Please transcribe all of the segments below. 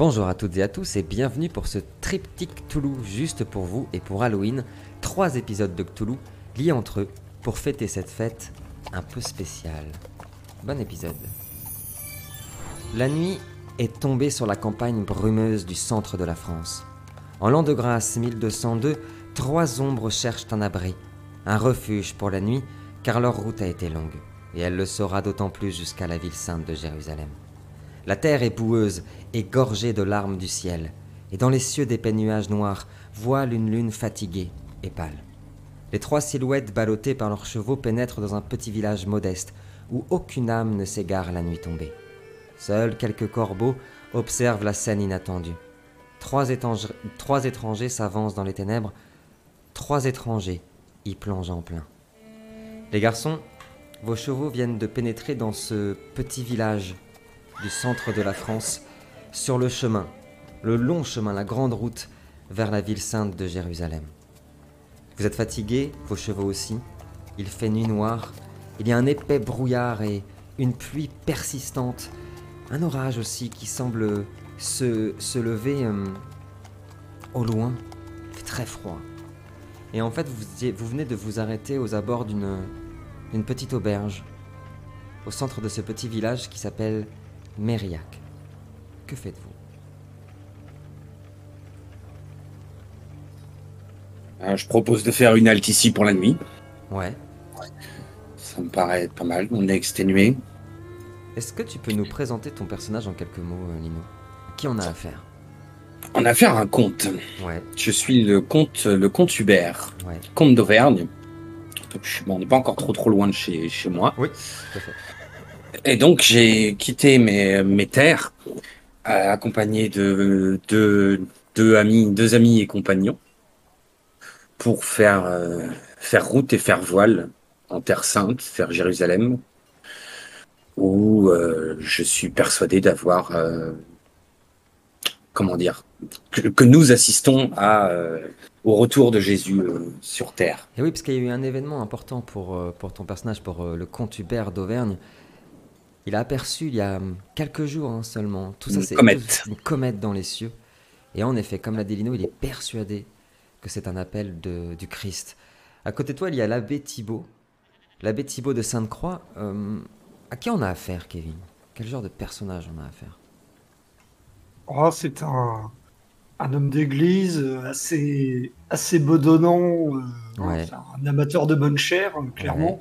Bonjour à toutes et à tous et bienvenue pour ce triptyque Cthulhu juste pour vous et pour Halloween. Trois épisodes de Cthulhu liés entre eux pour fêter cette fête un peu spéciale. Bon épisode. La nuit est tombée sur la campagne brumeuse du centre de la France. En l'an de grâce 1202, trois ombres cherchent un abri, un refuge pour la nuit, car leur route a été longue, et elle le sera d'autant plus jusqu'à la ville sainte de Jérusalem. La terre est boueuse et gorgée de larmes du ciel, et dans les cieux d'épais nuages noirs voile une lune fatiguée et pâle. Les trois silhouettes ballottées par leurs chevaux pénètrent dans un petit village modeste où aucune âme ne s'égare la nuit tombée. Seuls quelques corbeaux observent la scène inattendue. Trois, étrange- trois étrangers s'avancent dans les ténèbres, trois étrangers y plongent en plein. Les garçons, vos chevaux viennent de pénétrer dans ce petit village du centre de la France, sur le chemin, le long chemin, la grande route vers la ville sainte de Jérusalem. Vous êtes fatigués, vos chevaux aussi. Il fait nuit noire, il y a un épais brouillard et une pluie persistante, un orage aussi qui semble se, se lever euh, au loin. Il fait très froid. Et en fait, vous, vous venez de vous arrêter aux abords d'une petite auberge, au centre de ce petit village qui s'appelle Mériac. Que faites-vous? Euh, je propose de faire une halte ici pour la nuit. Ouais. Ça me paraît pas mal. On est exténué. Est-ce que tu peux nous présenter ton personnage en quelques mots, euh, Lino? À Qui on a affaire? On a affaire à un comte. Ouais, Je suis le comte, le comte Hubert, ouais. comte d'Auvergne. Je- bon, on n'est pas encore trop trop loin de chez, chez moi. Oui, tout à fait. Et donc j'ai quitté mes, mes terres, euh, accompagné de deux amis, deux amis et compagnons, pour faire euh, faire route et faire voile en Terre Sainte, faire Jérusalem, où euh, je suis persuadé d'avoir, comment dire, que, que nous assistons à au retour de Jésus sur terre. Et oui, parce qu'il y a eu un événement important pour, pour ton personnage, pour le comte Hubert d'Auvergne. Il a aperçu il y a quelques jours hein, seulement. Tout ça, Une c'est une comète dans les cieux. Et en effet, comme l'a dit Lino, il est persuadé que c'est un appel de, du Christ. À côté de toi, il y a l'abbé Thibault. L'abbé Thibault de Sainte-Croix. Euh, à qui on a affaire, Kevin? Quel genre de personnage on a affaire? Oh, c'est un, un homme d'église euh, assez, assez bedonnant, euh, Ouais. un amateur de bonne chair, clairement.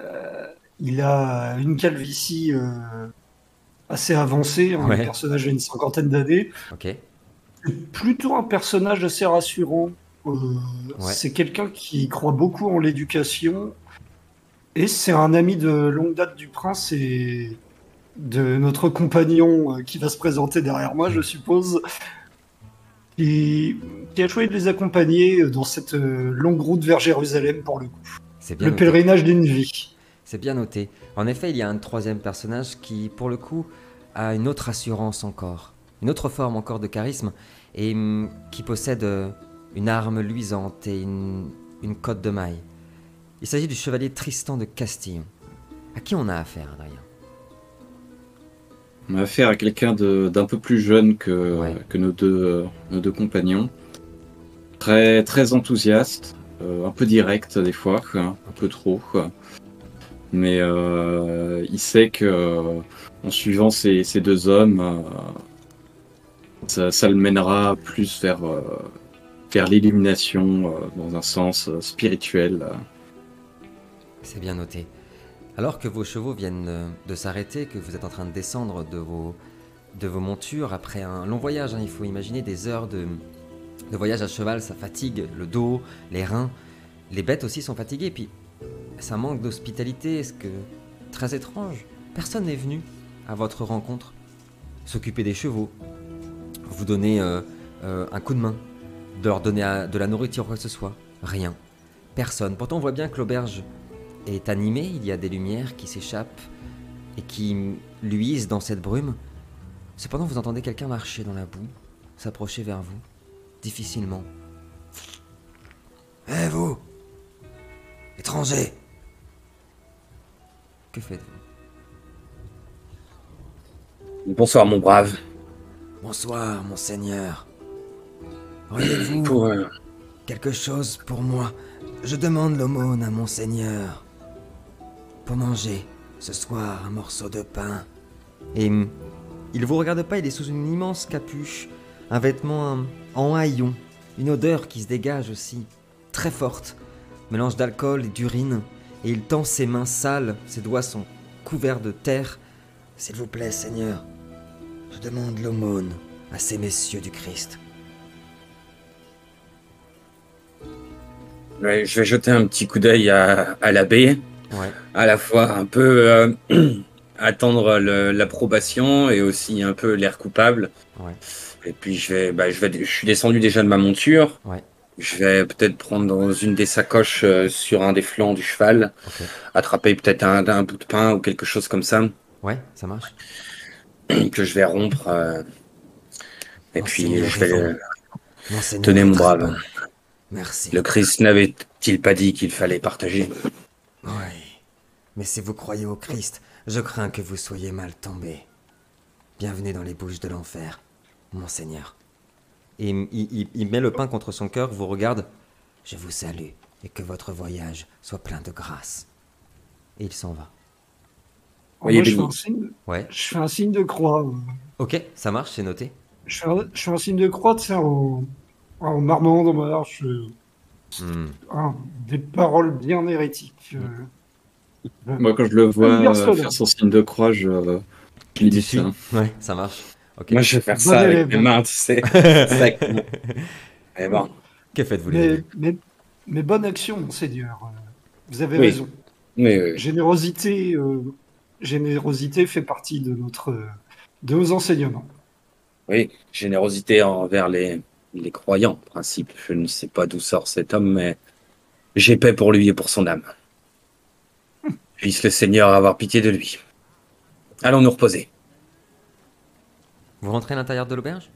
Euh, il a une calvitie euh, assez avancée, hein, Ouais. le personnage a une cinquantaine d'années. Ok. C'est plutôt un personnage assez rassurant. Euh, Ouais. C'est quelqu'un qui croit beaucoup en l'éducation. Et c'est un ami de longue date du prince et de notre compagnon euh, qui va se présenter derrière moi, je suppose. Qui, qui a choisi de les accompagner dans cette longue route vers Jérusalem pour le coup. Bien Le noté. pèlerinage d'une vie. C'est bien noté. En effet, il y a un troisième personnage qui, pour le coup, a une autre assurance encore, une autre forme encore de charisme, et hum, qui possède euh, une arme luisante et une, une cotte de maille. Il s'agit du chevalier Tristan de Castillon. À qui on a affaire, Adrien? On a affaire à quelqu'un d'un peu plus jeune que, Ouais. que nos, deux, euh, nos deux compagnons. Très, très enthousiaste, euh, un peu direct des fois, quoi, un peu trop. quoi. Mais euh, il sait que euh, en suivant ces, ces deux hommes, euh, ça, le mènera plus vers, vers l'illumination dans un sens spirituel. C'est bien noté. Alors que vos chevaux viennent de s'arrêter, que vous êtes en train de descendre de vos, de vos montures après un long voyage, hein, il faut imaginer des heures de, de voyage à cheval, ça fatigue le dos, les reins, les bêtes aussi sont fatiguées, puis ça manque d'hospitalité, est-ce que... Très étrange, personne n'est venu à votre rencontre s'occuper des chevaux, vous donner euh, euh, un coup de main, de leur donner à- de la nourriture ou quoi que ce soit, rien. Personne. Pourtant on voit bien que l'auberge est animé, il y a des lumières qui s'échappent et qui luisent dans cette brume. Cependant, vous entendez quelqu'un marcher dans la boue, s'approcher vers vous, difficilement. Hé vous Étranger Que faites-vous? Bonsoir mon brave. Bonsoir, monseigneur. Auriez-vous Pour, euh, quelque chose pour moi? Je demande l'aumône à monseigneur. Pour manger, ce soir, un morceau de pain. Et hum, il vous regarde pas, il est sous une immense capuche, un vêtement hum, en haillon, une odeur qui se dégage aussi, très forte, mélange d'alcool et d'urine, et il tend ses mains sales, ses doigts sont couverts de terre. S'il vous plaît, Seigneur, je demande l'aumône à ces messieurs du Christ. ouais, je vais jeter un petit coup d'œil à, à l'abbé, Ouais. à la fois un peu euh, attendre l'approbation et aussi un peu l'air coupable. Ouais. Et puis je vais, bah, je vais, je suis descendu déjà de ma monture. Je vais peut-être prendre dans une des sacoches euh, sur un des flancs du cheval, attraper peut-être un, un bout de pain ou quelque chose comme ça Ouais, ça marche. que je vais rompre. euh, et Oh, puis je vais. le- Monseigneur Tenez, mon brave. Merci. Le Christ n'avait-il pas dit qu'il fallait partager? Oui. Mais si vous croyez au Christ, je crains que vous soyez mal tombé. Bienvenue dans les bouches de l'enfer, monseigneur. Et il, il- il met le pain contre son cœur, vous regarde. Je vous salue et que votre voyage soit plein de grâce. Et il s'en va. Moi, je, fais un signe, Ouais. je fais un signe de croix. euh. Ok, ça marche, c'est noté. Je fais un, je fais un signe de croix, tu sais, en, en marmant dans ma marche. euh, Hmm. hein, des paroles bien hérétiques. euh. Moi, quand je le vois euh, faire son signe de croix, je, je lui dis ça. Ouais, ça marche. Moi, je vais faire Bon ça avec mes mains, tu sais. Sec. Mais bon. Que faites-vous les Mais, mais, mais bonne action, monseigneur. Vous avez Oui. raison. Mais euh, Générosité, euh, générosité fait partie de notre, de nos enseignements. oui, générosité envers les, les croyants, en principe. Je ne sais pas d'où sort cet homme, mais j'ai paix pour lui et pour son âme. Puisse le Seigneur avoir pitié de lui. Allons nous reposer. Vous rentrez à l'intérieur de l'auberge?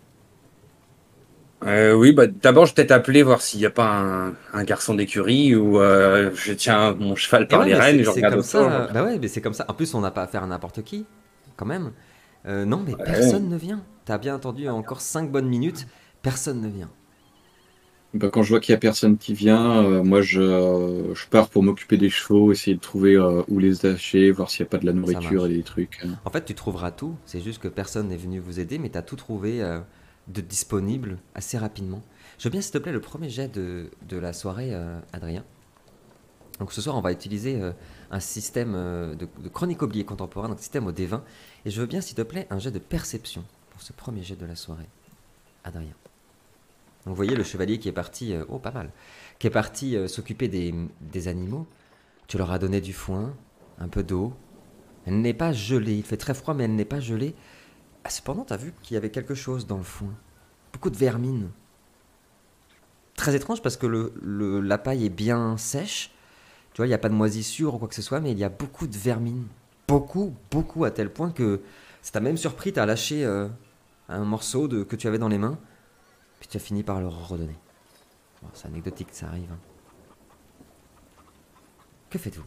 Euh, oui, bah, d'abord, je vais peut-être appeler voir s'il n'y a pas un, un garçon d'écurie ou euh, je tiens mon cheval par Eh ouais, les rênes, c'est- je regarde comme ça. Bah ouais, mais c'est comme ça. En plus, on n'a pas affaire à n'importe qui, quand même. Euh, non, mais Ouais. personne ne vient. T'as bien entendu encore 5 bonnes minutes. Personne ne vient. Bah, quand je vois qu'il y a personne qui vient, euh, moi je, je pars pour m'occuper des chevaux, essayer de trouver euh, où les acheter, voir s'il n'y a pas de la nourriture et des trucs. euh. En fait, tu trouveras tout. C'est juste que personne n'est venu vous aider, mais t'as tout trouvé euh, de disponible assez rapidement. Je veux bien, s'il te plaît, le premier jet de, de la soirée, euh, Adrien. Donc ce soir, on va utiliser euh, un système euh, de, de chronique oubliée contemporain, donc système au D20. Et je veux bien, s'il te plaît, un jet de perception pour ce premier jet de la soirée, Adrien. Vous voyez le chevalier qui est parti, euh, oh pas mal, qui est parti euh, s'occuper des, des animaux. Tu leur as donné du foin, un peu d'eau. Elle n'est pas gelée, il fait très froid, mais elle n'est pas gelée. Ah, cependant, tu as vu qu'il y avait quelque chose dans le foin. Beaucoup de vermine. Très étrange parce que le, la paille est bien sèche. Tu vois, il n'y a pas de moisissure ou quoi que ce soit, mais il y a beaucoup de vermine. Beaucoup, beaucoup, à tel point que ça t'a même surpris, tu as lâché euh, un morceau de, que tu avais dans les mains, puis tu as fini par le redonner. Bon, c'est anecdotique, ça arrive. hein. Que faites-vous?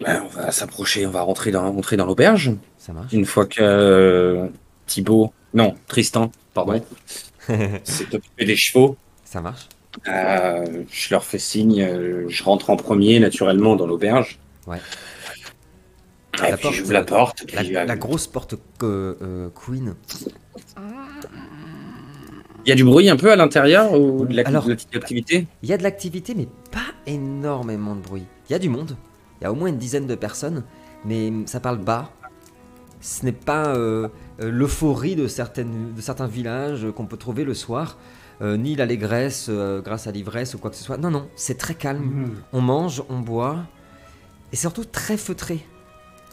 Ben, on va s'approcher, on va rentrer dans, rentrer dans l'auberge. Ça marche Une fois que euh, Thibaut, non, Tristan, pardon, Ouais. s'est occupé des chevaux, Ça marche euh, je leur fais signe, euh, je rentre en premier naturellement dans l'auberge. Ouais. La porte, la porte. La, puis, euh, la grosse porte euh, Queen. Il y a du bruit un peu à l'intérieur ou de la, Alors- de la petite activité? Il y a de l'activité, mais pas énormément de bruit. Il y a du monde. Il y a au moins une dizaine de personnes, mais ça parle bas. Ce n'est pas euh, l'euphorie de, certaines, de certains villages qu'on peut trouver le soir, euh, ni l'allégresse euh, grâce à l'ivresse ou quoi que ce soit. Non, non, c'est très calme. Mhm. On mange, on boit, et surtout très feutré.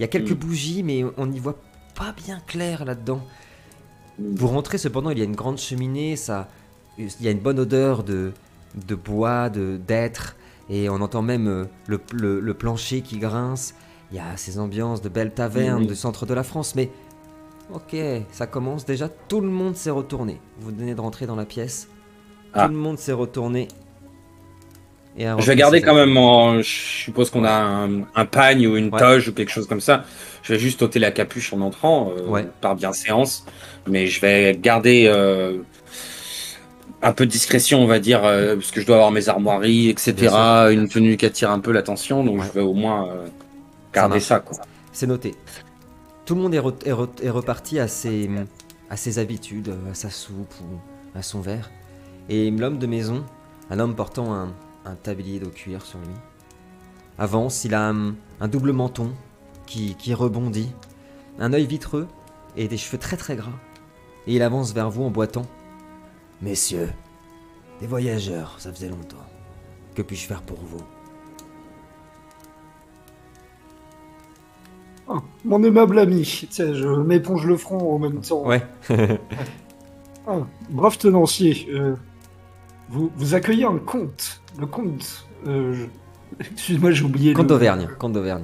Il y a quelques Mm. bougies, mais on n'y voit pas bien clair là-dedans. Mm. Vous rentrez cependant, il y a une grande cheminée, ça, il y a une bonne odeur de, de bois, de d'être, et on entend même euh, le, le- le plancher qui grince. Il y a ces ambiances de belles tavernes du centre de la France, mais ok, ça commence déjà. Tout le monde s'est retourné. Vous venez de rentrer dans la pièce. Ah. Tout le monde s'est retourné. Et Je vais garder quand même en. Je suppose qu'on a un, un pagne ou une Ouais. toge ou quelque chose comme ça. Je vais juste ôter la capuche en entrant, euh, Ouais. par bienséance. Mais je vais garder euh, un peu de discrétion, on va dire, euh, parce que je dois avoir mes armoiries, etc. Une tenue qui attire un peu l'attention, donc Ouais. je vais au moins euh, garder ça. C'est noté. Tout le monde est, re- est re- est reparti à ses, à ses habitudes, à sa soupe ou à son verre. Et l'homme de maison, un homme portant un, un tablier de cuir sur lui, avance. Il a un, un double menton qui, qui rebondit, un œil vitreux et des cheveux très très gras. Et il avance vers vous en boitant. Messieurs, des voyageurs, ça faisait longtemps. Que puis-je faire pour vous? Ah, mon aimable ami, tu sais, je m'éponge le front en même temps. Ouais. Ah, brave tenancier, euh, vous, vous accueillez un comte. Le comte. euh, je- Excuse-moi, j'ai oublié. Comte le- d'Auvergne, comte d'Auvergne.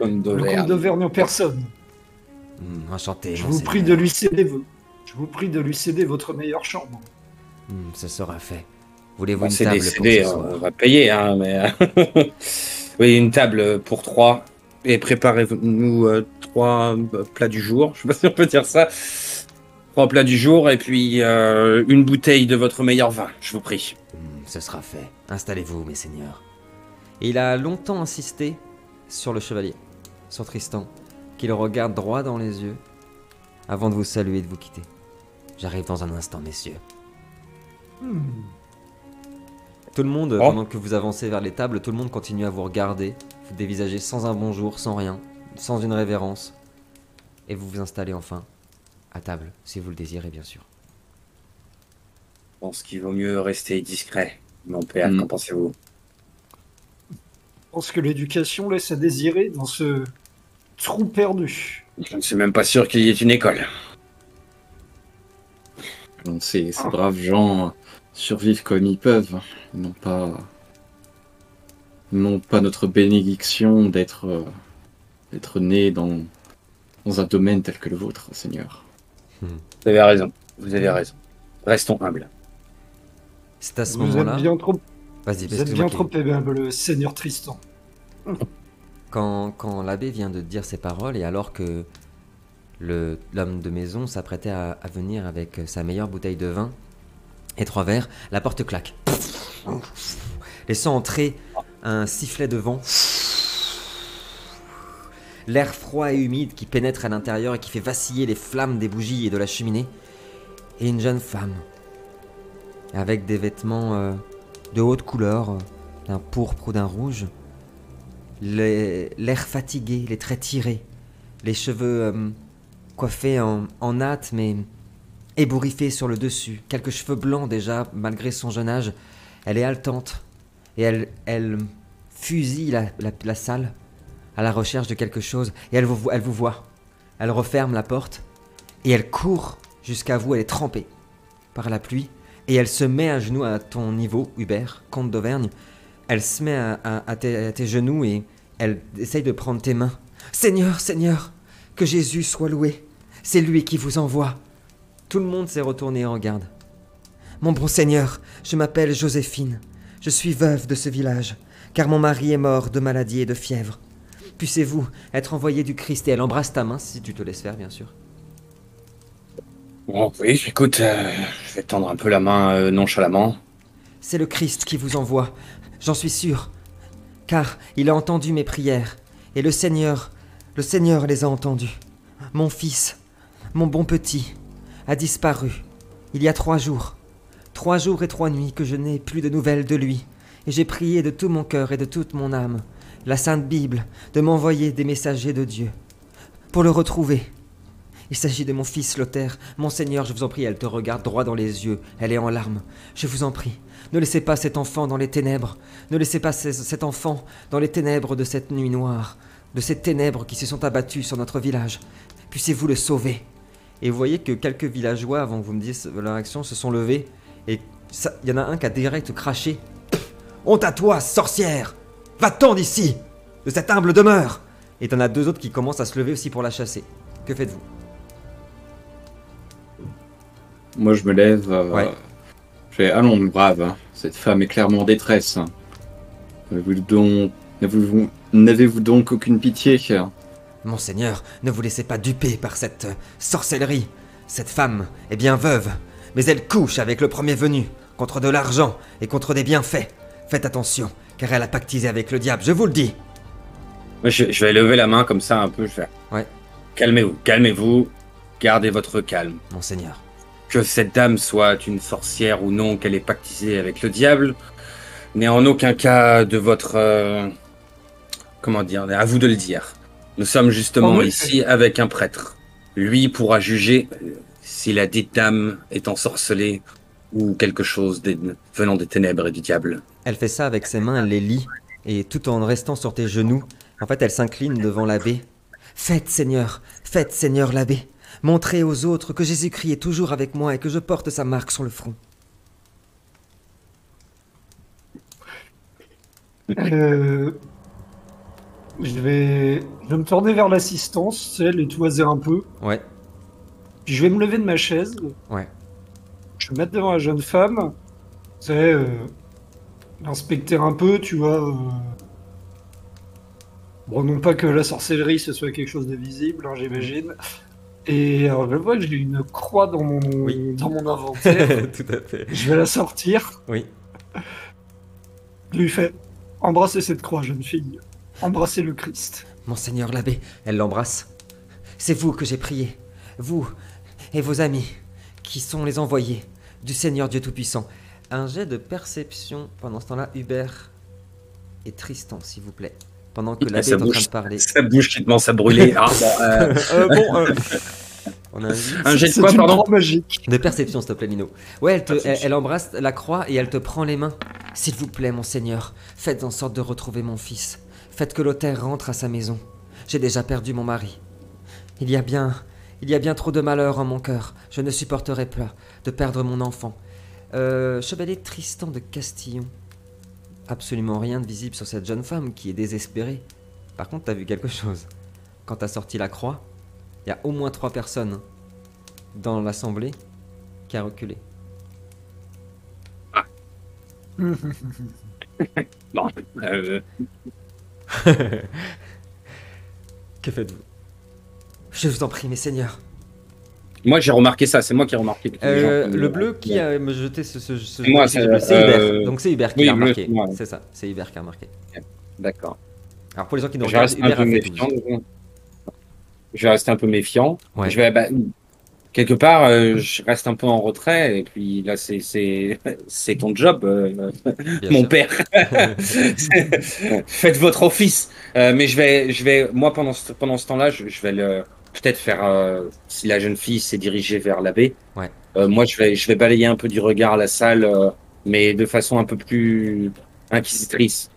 Le comte d'Auvergne en personne. Hmm, enchanté, Je vous prie de lui céder. Je vous prie de lui céder votre meilleure chambre. Hmm, ce sera fait. Voulez-vous Bon, une table décédé, pour ce hein, soir on va payer, hein, mais. oui, une table pour trois. Et préparez-nous euh, trois euh, plats du jour. Je sais pas si on peut dire ça. Trois plats du jour et puis euh, une bouteille de votre meilleur vin, je vous prie. Hmm, Ce sera fait. Installez-vous, mes seigneurs. Et il a longtemps insisté sur le chevalier, sur Tristan, qui le regarde droit dans les yeux, avant de vous saluer et de vous quitter. J'arrive dans un instant, messieurs. Hmm. Tout le monde, Oh. pendant que vous avancez vers les tables, tout le monde continue à vous regarder, vous dévisager sans un bonjour, sans rien, sans une révérence. Et vous vous installez enfin à table, si vous le désirez, bien sûr. Je pense qu'il vaut mieux rester discret. Mon père, Mm. qu'en pensez-vous? Je pense que l'éducation laisse à désirer dans ce trou perdu. Je ne suis même pas sûr qu'il y ait une école. Donc, ces, ces braves gens survivent comme ils peuvent. Ils n'ont pas, ils n'ont pas notre bénédiction d'être, euh, d'être nés dans, dans un domaine tel que le vôtre, Seigneur. Vous avez raison. Vous avez raison. Restons humbles. C'est à ce Vous êtes moment-là. bien trop, Vas-y, vous êtes bien trop aimable, Seigneur Tristan. Quand, quand l'abbé vient de dire ces paroles, et alors que le- l'homme de maison s'apprêtait à, à venir avec sa meilleure bouteille de vin et trois verres, la porte claque. Laissant entrer un sifflet de vent. L'air froid et humide qui pénètre à l'intérieur et qui fait vaciller les flammes des bougies et de la cheminée. Et une jeune femme, avec des vêtements euh, de haute couleur, euh, d'un pourpre ou d'un rouge, l'air fatigué, les traits tirés, les cheveux euh, coiffés en, en natte mais ébouriffés sur le dessus, quelques cheveux blancs déjà malgré son jeune âge. Elle est haletante et elle, elle fusille la salle à la recherche de quelque chose et elle vous, voit. Elle referme la porte et elle court jusqu'à vous, elle est trempée par la pluie et elle se met à genoux à ton niveau, Hubert, comte d'Auvergne. Elle se met à, tes, à tes genoux et elle essaye de prendre tes mains. Seigneur, Seigneur, que Jésus soit loué. C'est lui qui vous envoie. Tout le monde s'est retourné et regarde. Mon bon Seigneur, je m'appelle Joséphine. Je suis veuve de ce village, car mon mari est mort de maladie et de fièvre. Puissez-vous être envoyé du Christ et elle embrasse ta main si tu te laisses faire, bien sûr. Bon, oui, écoute, euh, je vais tendre un peu la main euh, nonchalamment. C'est le Christ qui vous envoie, j'en suis sûr. Car il a entendu mes prières, et le Seigneur, le Seigneur les a entendues. Mon fils, mon bon petit, a disparu, il y a trois jours. Trois jours et trois nuits que je n'ai plus de nouvelles de lui, et j'ai prié de tout mon cœur et de toute mon âme, la Sainte Bible, de m'envoyer des messagers de Dieu, pour le retrouver. Il s'agit de mon fils Lothaire. Mon Seigneur, je vous en prie, elle te regarde droit dans les yeux, elle est en larmes. Je vous en prie, ne laissez pas cet enfant dans les ténèbres. Ne laissez pas ce- cet enfant dans les ténèbres de cette nuit noire, de ces ténèbres qui se sont abattues sur notre village. Puissiez-vous le sauver. Et voyez que quelques villageois, avant que vous me disiez leur action, se sont levés. Et il y en a un qui a direct craché. Honte à toi, sorcière Va-t'en d'ici De cette humble demeure Et t'en as deux autres qui commencent à se lever aussi pour la chasser. Que faites-vous? Moi, je me lève. euh, Ouais. Je fais Allons, brave, hein. cette femme est clairement en détresse. hein. Avez-vous donc, n'avez-vous, n'avez-vous donc aucune pitié Monseigneur, ne vous laissez pas duper par cette euh, sorcellerie. Cette femme est bien veuve, mais elle couche avec le premier venu, contre de l'argent et contre des bienfaits. Faites attention, car elle a pactisé avec le diable, je vous le dis. Moi, je, je vais lever la main comme ça un peu. Je vais. Ouais. Calmez-vous, calmez-vous. Gardez votre calme. Monseigneur. Que cette dame soit une sorcière ou non, qu'elle ait pactisé avec le diable, n'est en aucun cas de votre. euh, comment dire À vous de le dire. Nous sommes justement ici avec un prêtre. Lui pourra juger euh, si la dite dame est ensorcelée ou quelque chose des- venant des ténèbres et du diable. Elle fait ça avec ses mains, elle les lie, et tout en restant sur tes genoux, en fait, elle s'incline devant l'abbé. Faites, Seigneur, faites, Seigneur l'abbé. Montrez aux autres que Jésus-Christ est toujours avec moi et que je porte sa marque sur le front. Euh, je vais, je vais me tourner vers l'assistance, sais, les toiser un peu. Ouais, Puis je vais me lever de ma chaise. ouais. Je vais me mettre devant la jeune femme. Sais, euh, l'inspecter un peu, tu vois. euh. Bon, non pas que la sorcellerie ce soit quelque chose de visible, hein, j'imagine. Et alors, je vois que j'ai une croix dans mon, Oui. dans mon inventaire. tout à fait. je vais la sortir. Oui. Je lui fais embrasser cette croix, jeune fille. Embrasser le Christ. Monseigneur l'abbé, elle l'embrasse. C'est vous que j'ai prié, vous et vos amis, qui sont les envoyés du Seigneur Dieu Tout-Puissant. Un jet de perception pendant ce temps-là, Hubert et Tristan, s'il vous plaît. Pendant que Ah, l'abbé ça est en train bouge. de parler. Sa bouche qui commence à brûler. Ah, bon, euh, Euh, bon, euh, on a un jet de quoi, pardon magique. De perception, s'il te plaît, Lino. Ouais, elle, te- elle, embrasse la croix et elle te prend les mains. S'il vous plaît, monseigneur, faites en sorte de retrouver mon fils. Faites que l'auteur rentre à sa maison. J'ai déjà perdu mon mari. Il y a bien, il y a bien trop de malheur en mon cœur. Je ne supporterai pas de perdre mon enfant. Euh, Chevalier Tristan de Castillon. Absolument rien de visible sur cette jeune femme qui est désespérée. Par contre, t'as vu quelque chose. Quand t'as sorti la croix, il y a au moins trois personnes dans l'assemblée qui a reculé. Bon, euh, Que faites-vous? Je vous en prie, mes seigneurs. moi, j'ai remarqué ça. C'est moi qui ai remarqué. gens Euh, le bleu qui a me jeté ce, ce, ce C'est moi, ce c'est, c'est euh, Hubert. Donc c'est Hubert qui oui, l'a remarqué. c'est ça, c'est Hubert qui a remarqué. D'accord. Alors pour les gens qui nous regardent, Hubert peu a fait méfiant. 12. déjà. Je vais rester un peu méfiant. Ouais. Je vais, bah, quelque part, euh, je reste un peu en retrait. Et puis là, c'est ton job, euh, mon sûr. père. Faites votre office. Mais je vais je vais moi pendant ce, pendant ce temps-là, je, je vais le peut-être faire euh, si la jeune fille s'est dirigée vers l'abbé. Ouais. Euh, moi, je vais je vais balayer un peu du regard la salle, euh, mais de façon un peu plus inquisitrice.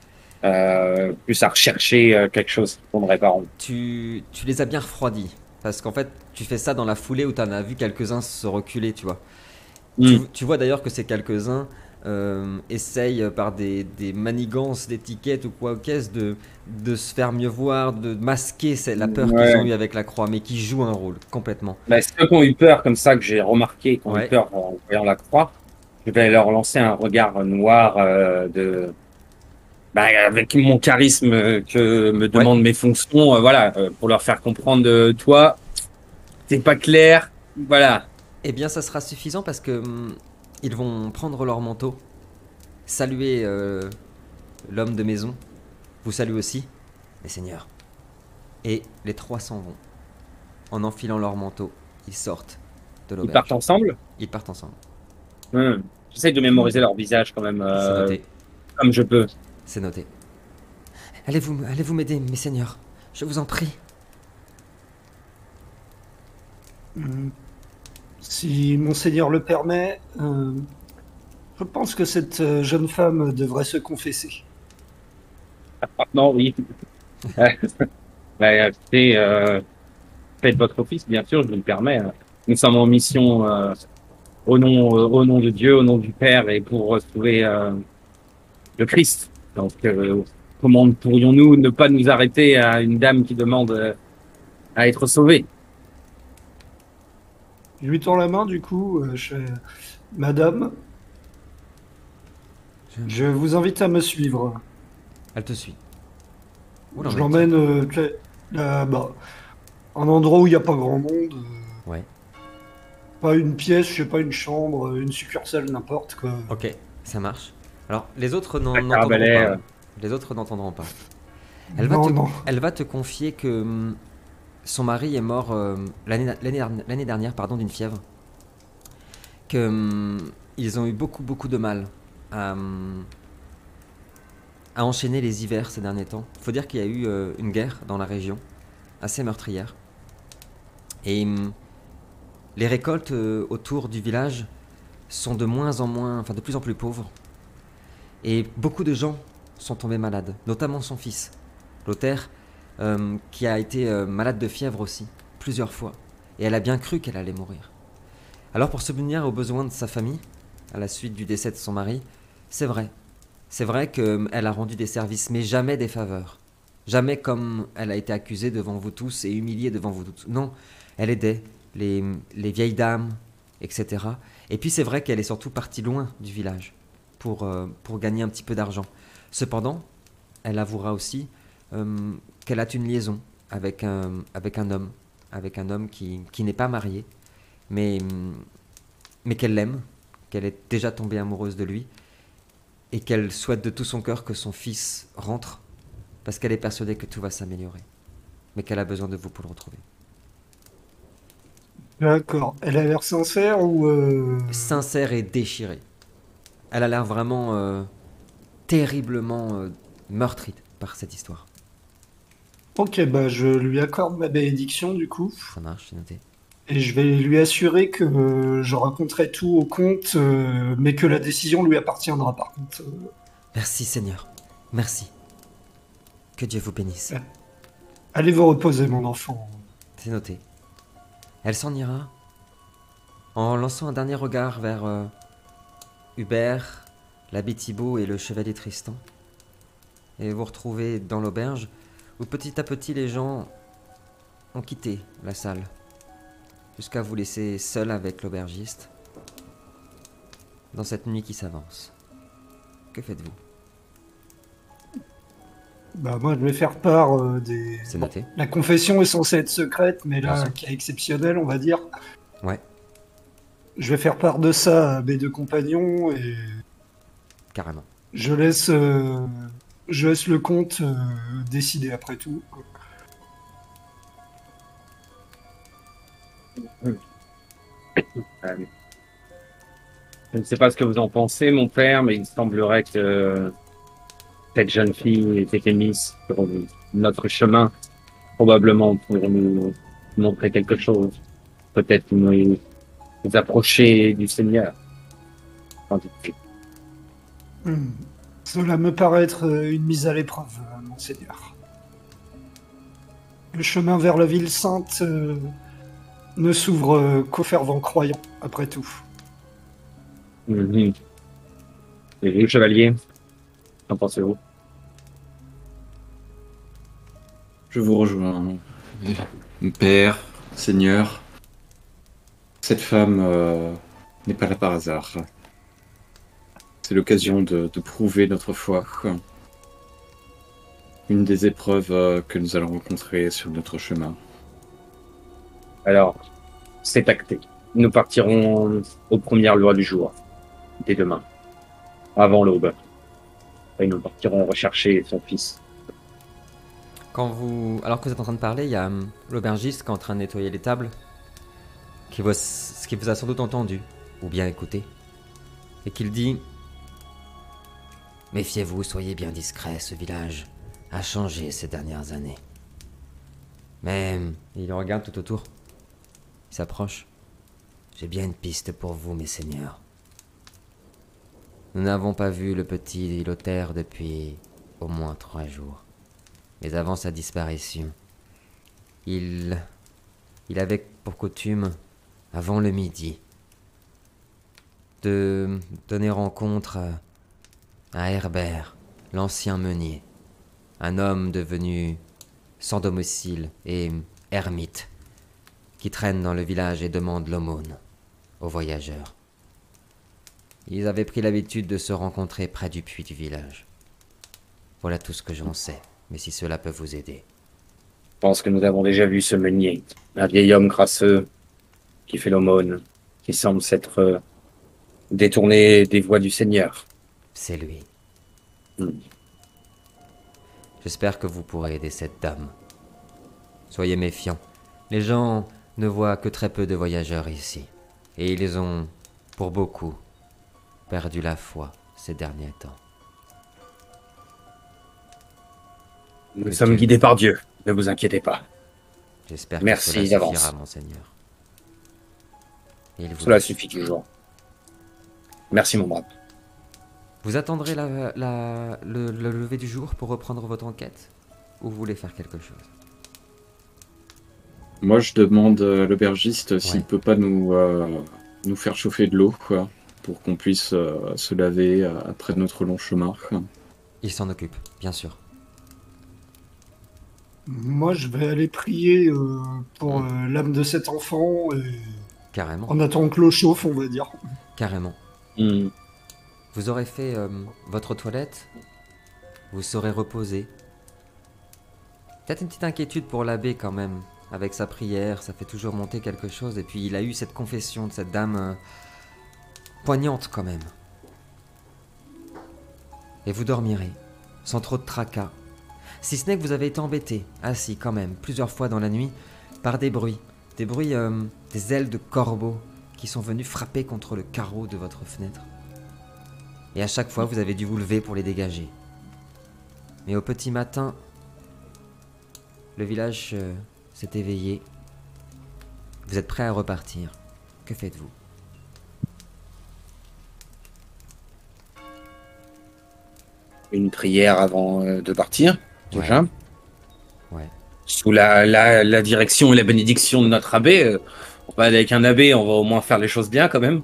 Plus à rechercher quelque chose qui tournerait pas rond. Tu, tu les as bien refroidis. Parce qu'en fait, tu fais ça dans la foulée où tu en as vu quelques-uns se reculer, tu vois. Tu, Mm. tu vois d'ailleurs que ces quelques-uns euh, essayent par des, des manigances d'étiquettes ou quoi qu'est-ce de, de se faire mieux voir, de masquer c'est la peur Ouais. qu'ils ont eu avec la croix, mais qui jouent un rôle complètement. Bah, ceux qui ont eu peur comme ça, que j'ai remarqué, qui ont Ouais. eu peur en voyant la croix, je vais leur lancer un regard noir euh, de... Bah, avec mon charisme euh, que me demandent mes fonctions, euh, voilà, pour leur faire comprendre, toi, t'es pas clair, voilà. Eh bien, ça sera suffisant parce que hum, ils vont prendre leur manteau, saluer euh, l'homme de maison, vous saluez aussi, les seigneurs. Et les trois s'en vont. En enfilant leur manteau, ils sortent de Ils l'auberge. partent ensemble? Ils partent ensemble. J'essaie de mémoriser leur visage quand même, C'est euh, noté. comme je peux. C'est noté. Allez-vous, allez-vous m'aider, mes seigneurs? Je vous en prie. Si monseigneur le permet, euh, je pense que cette euh, jeune femme devrait se confesser. Ah, non, oui. Bah, écoutez, euh, faites votre office, bien sûr, je vous le permets. hein. Nous sommes en mission euh, au, nom, au nom de Dieu, au nom du Père et pour sauver le Christ. Donc, comment pourrions-nous ne pas nous arrêter à une dame qui demande à être sauvée? Je lui tends la main, du coup, euh, je fais, Madame, Je- je vous invite à me suivre. Elle te suit. Où Je l'emmène euh, tu sais, là-bas. Un endroit où il n'y a pas grand monde. euh, Ouais. Pas une pièce, je sais pas, une chambre, une succursale, n'importe quoi. Ok, ça marche. Alors, les autres n'entendront Carabalais, pas. euh. Les autres n'entendront pas. Elle va, non, te, non. elle va te confier que hum, son mari est mort euh, l'année dernière- pardon, d'une fièvre. Que hum, ils ont eu beaucoup beaucoup de mal à, hum, enchaîner les hivers ces derniers temps. faut dire qu'il y a eu euh, une guerre dans la région, assez meurtrière. Et hum, les récoltes euh, autour du village sont de moins en moins, enfin de plus en plus pauvres. Et beaucoup de gens sont tombés malades, notamment son fils, Lothaire, euh, qui a été euh, malade de fièvre aussi, plusieurs fois. Et elle a bien cru qu'elle allait mourir. Alors pour subvenir aux besoins de sa famille, à la suite du décès de son mari, c'est vrai. C'est vrai qu'elle a rendu des services, mais jamais des faveurs. Jamais comme elle a été accusée devant vous tous et humiliée devant vous tous. Non, elle aidait les, les vieilles dames, etc. Et puis c'est vrai qu'elle est surtout partie loin du village pour, euh, pour gagner un petit peu d'argent. Cependant, elle avouera aussi euh, qu'elle a une liaison avec un, avec un homme, avec un homme qui, qui n'est pas marié, mais, mais qu'elle l'aime, qu'elle est déjà tombée amoureuse de lui, et qu'elle souhaite de tout son cœur que son fils rentre, parce qu'elle est persuadée que tout va s'améliorer, mais qu'elle a besoin de vous pour le retrouver. D'accord. Elle a l'air sincère ou. euh, sincère et déchirée. Elle a l'air vraiment euh, terriblement euh, meurtrie par cette histoire. Ok, bah je lui accorde ma bénédiction du coup. Ça marche, c'est noté. Et je vais lui assurer que euh, je raconterai tout au comte, euh, mais que la décision lui appartiendra par contre. Euh, Merci Seigneur. Merci. Que Dieu vous bénisse. allez vous reposer, mon enfant. C'est noté. Elle s'en ira en lançant un dernier regard vers euh, Hubert, l'abbé Thibault et le chevalier Tristan. Et vous retrouvez dans l'auberge où petit à petit les gens ont quitté la salle. Jusqu'à vous laisser seul avec l'aubergiste. Dans cette nuit qui s'avance. Que faites-vous? Bah moi je vais faire part euh, des. C'est noté. La confession est censée être secrète, mais là, qui est exceptionnelle, on va dire. Ouais. Je vais faire part de ça à mes deux compagnons et Carrément. je laisse, euh, je laisse le comte euh, décider après tout. Euh, Je ne sais pas ce que vous en pensez, mon père, mais il semblerait que cette jeune fille ait été mise sur notre chemin, probablement pour nous montrer quelque chose. Peut-être nous, nous approcher du Seigneur. Hmm. Cela me paraît être euh, une mise à l'épreuve, euh, monseigneur. Le chemin vers la ville sainte euh, ne s'ouvre euh, qu'aux fervents croyants, après tout. Mhm. Et vous, chevalier, qu'en pensez-vous? Je vous rejoins. Père, Seigneur, cette femme euh, n'est pas là par hasard. C'est l'occasion de, de prouver notre foi. Une des épreuves euh, que nous allons rencontrer sur notre chemin. Alors, c'est acté. Nous partirons aux premières lois du jour, dès demain, avant l'aube. Et nous partirons rechercher son fils. Quand vous, alors que vous êtes en train de parler, il y a hum, l'aubergiste qui est en train de nettoyer les tables, qui voit ce qui vous a sans doute entendu, ou bien écouté, et qu'il dit Méfiez-vous, soyez bien discret, ce village a changé ces dernières années. Mais il regarde tout autour. Il s'approche. J'ai bien une piste pour vous, mes seigneurs. Nous n'avons pas vu le petit Lothaire depuis au moins trois jours. Mais avant sa disparition, il. il avait pour coutume, avant le midi, de donner rencontre à, à Herbert, l'ancien meunier, un homme devenu sans domicile et ermite, qui traîne dans le village et demande l'aumône aux voyageurs. Ils avaient pris l'habitude de se rencontrer près du puits du village. Voilà tout ce que j'en sais, mais si cela peut vous aider. Je pense que nous avons déjà vu ce meunier. Un vieil homme crasseux qui fait l'aumône, qui semble s'être euh, détourné des voies du Seigneur. C'est lui. Hmm. J'espère que vous pourrez aider cette dame. Soyez méfiants. Les gens ne voient que très peu de voyageurs ici. Et ils ont, pour beaucoup, perdu la foi ces derniers temps. Nous sommes guidés par Dieu. Ne vous inquiétez pas. J'espère Merci que cela suffira, monseigneur. Il vous, Cela suffit toujours. Merci, mon brave. Vous attendrez la- la- le, le lever du jour pour reprendre votre enquête Ou vous voulez faire quelque chose? Moi, je demande à l'aubergiste s'il Ouais. peut pas nous, euh, nous faire chauffer de l'eau, quoi, pour qu'on puisse euh, se laver euh, après notre long chemin. quoi. Il s'en occupe, bien sûr. Moi, je vais aller prier euh, pour euh, l'âme de cet enfant et Carrément. en attendant que l'eau chauffe, on va dire. Carrément. Hmm. Vous aurez fait euh, votre toilette, vous serez reposé. Peut-être une petite inquiétude pour l'abbé quand même. Avec sa prière, ça fait toujours monter quelque chose. Et puis il a eu cette confession de cette dame euh, poignante quand même. Et vous dormirez, sans trop de tracas. Si ce n'est que vous avez été embêté, assis quand même, plusieurs fois dans la nuit, par des bruits. Des bruits, euh, des ailes de corbeaux qui sont venus frapper contre le carreau de votre fenêtre. Et à chaque fois, vous avez dû vous lever pour les dégager. Mais au petit matin, le village euh, s'est éveillé. Vous êtes prêt à repartir. Que faites-vous? Une prière avant euh, de partir, déjà. Ouais. Sous la, la, la direction et la bénédiction de notre abbé. euh, on va aller avec un abbé, on va au moins faire les choses bien quand même.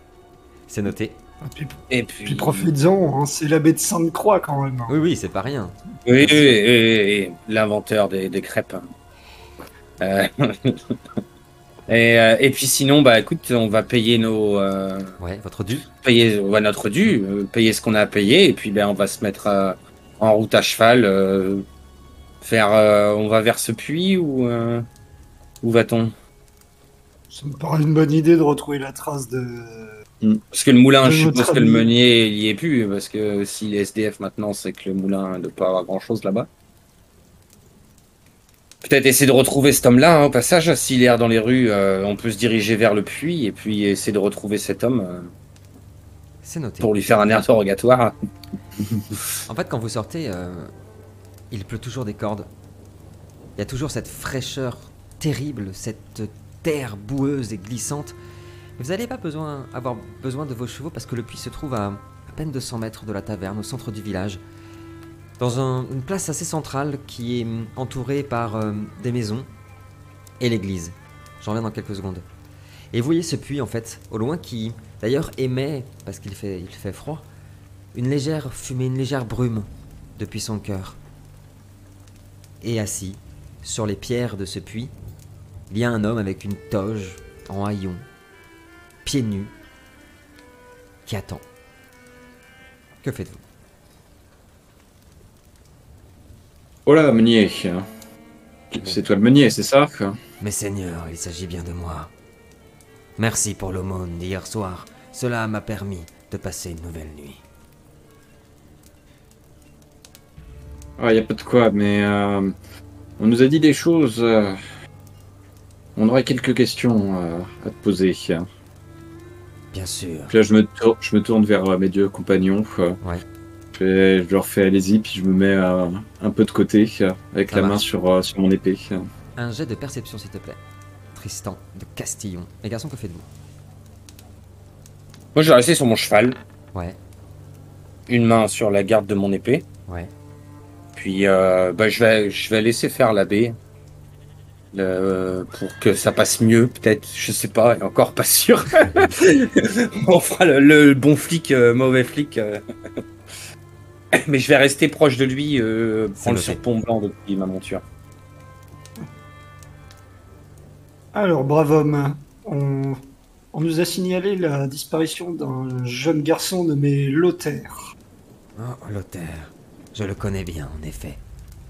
C'est noté. Et puis, Et puis. puis profites-en, hein, c'est l'abbé de Sainte-Croix quand même. Oui, oui, c'est pas rien. Oui, oui, oui, oui, oui, l'inventeur des, des crêpes. Euh, et, euh, et puis sinon, bah écoute, on va payer nos, euh, Ouais, votre dû payer va notre dû, euh, payer ce qu'on a à payer, et puis ben on va se mettre euh, en route à cheval, euh, faire, euh, on va vers ce puits ou euh, où va-t-on? Ça me paraît une bonne idée de retrouver la trace de. Parce que le moulin, je suppose que le meunier il y est plus, parce que si les SDF maintenant, c'est que le moulin ne peut pas avoir grand chose là-bas. Peut-être essayer de retrouver cet homme-là, hein, au passage, s'il est dans les rues, euh, on peut se diriger vers le puits et puis essayer de retrouver cet homme euh, C'est noté. pour lui faire un interrogatoire. En fait, quand vous sortez, euh, il pleut toujours des cordes. Il y a toujours cette fraîcheur terrible, cette terre boueuse et glissante. Vous n'allez pas avoir besoin de vos chevaux parce que le puits se trouve à à peine 200 mètres de la taverne, au centre du village. Dans un- une place assez centrale qui est entourée par euh, des maisons et l'église. J'en reviens dans quelques secondes. Et vous voyez ce puits en fait, au loin, qui d'ailleurs émet, parce qu'il fait, fait froid, une légère fumée, une légère brume depuis son cœur. Et assis, sur les pierres de ce puits, il y a un homme avec une toge en haillons, pieds nus, qui attend. Que faites-vous? Oh là, meunier. C'est toi le meunier, c'est ça? Quoi Mais Seigneur, il s'agit bien de moi. Merci pour l'aumône d'hier soir. Cela m'a permis de passer une nouvelle nuit. Ah, y a pas de quoi, mais euh, on nous a dit des choses. euh, on aurait quelques questions euh, à te poser. Bien sûr. Puis là, je me, tour- je me tourne vers euh, mes deux compagnons. quoi. Ouais. Je, fais- je leur fais allez-y, puis je me mets euh, un peu de côté, euh, avec Ça la main euh, sur mon épée. Un jet de perception, s'il te plaît. Tristan de Castillon. Les garçons, que faites-vous? Moi, je vais rester sur mon cheval, Ouais, une main sur la garde de mon épée, ouais. puis euh, bah, je, vais, je vais laisser faire l'abbé. Euh, pour que ça passe mieux, peut-être, je sais pas, et encore pas sûr. On fera le, le bon flic, euh, mauvais flic. euh. Mais je vais rester proche de lui, euh, prendre le noté. surpont blanc depuis ma monture. Alors, brave homme, on, on nous a signalé la disparition d'un jeune garçon nommé Lothaire. Oh, Lothaire. Je le connais bien, en effet.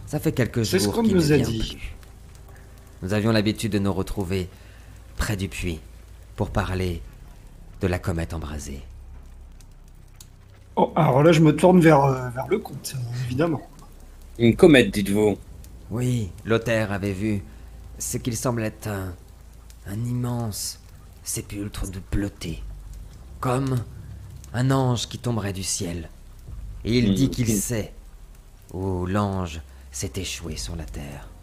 Ça fait quelques C'est ce jours qu'on qu'il nous a dit. plus. Nous avions l'habitude de nous retrouver près du puits pour parler de la comète embrasée. Oh, alors là, je me tourne vers, euh, vers le comte, évidemment. Une comète, dites-vous. Oui, Lothaire avait vu ce qu'il semble être un, un immense sépulcre de bleuté, comme un ange qui tomberait du ciel. Et il dit Hmm. qu'il sait où l'ange s'est échoué sur la terre.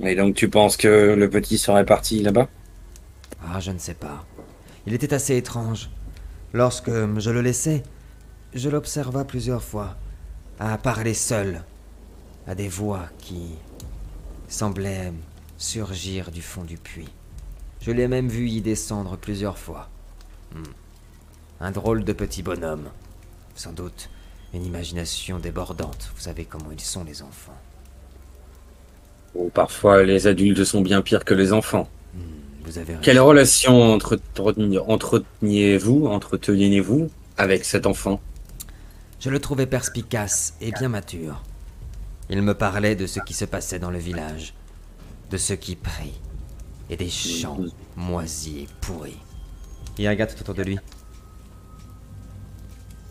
Et donc tu penses que le petit serait parti là-bas? Ah, je ne sais pas. Il était assez étrange. Lorsque je le laissais, je l'observa plusieurs fois, à parler seul, à des voix qui semblaient surgir du fond du puits. Je l'ai même vu y descendre plusieurs fois. Hmm. Un drôle de petit bonhomme. Sans doute une imagination débordante. Vous savez comment ils sont les enfants. Ou parfois les adultes sont bien pires que les enfants. Hmm, Vous avez. Quelle relation entreteni- entreteniez-vous, entreteniez-vous avec cet enfant? Je le trouvais perspicace et bien mature. Il me parlait de ce qui se passait dans le village, de ceux qui prient, et des champs moisis et pourris. Il regarde tout autour de lui.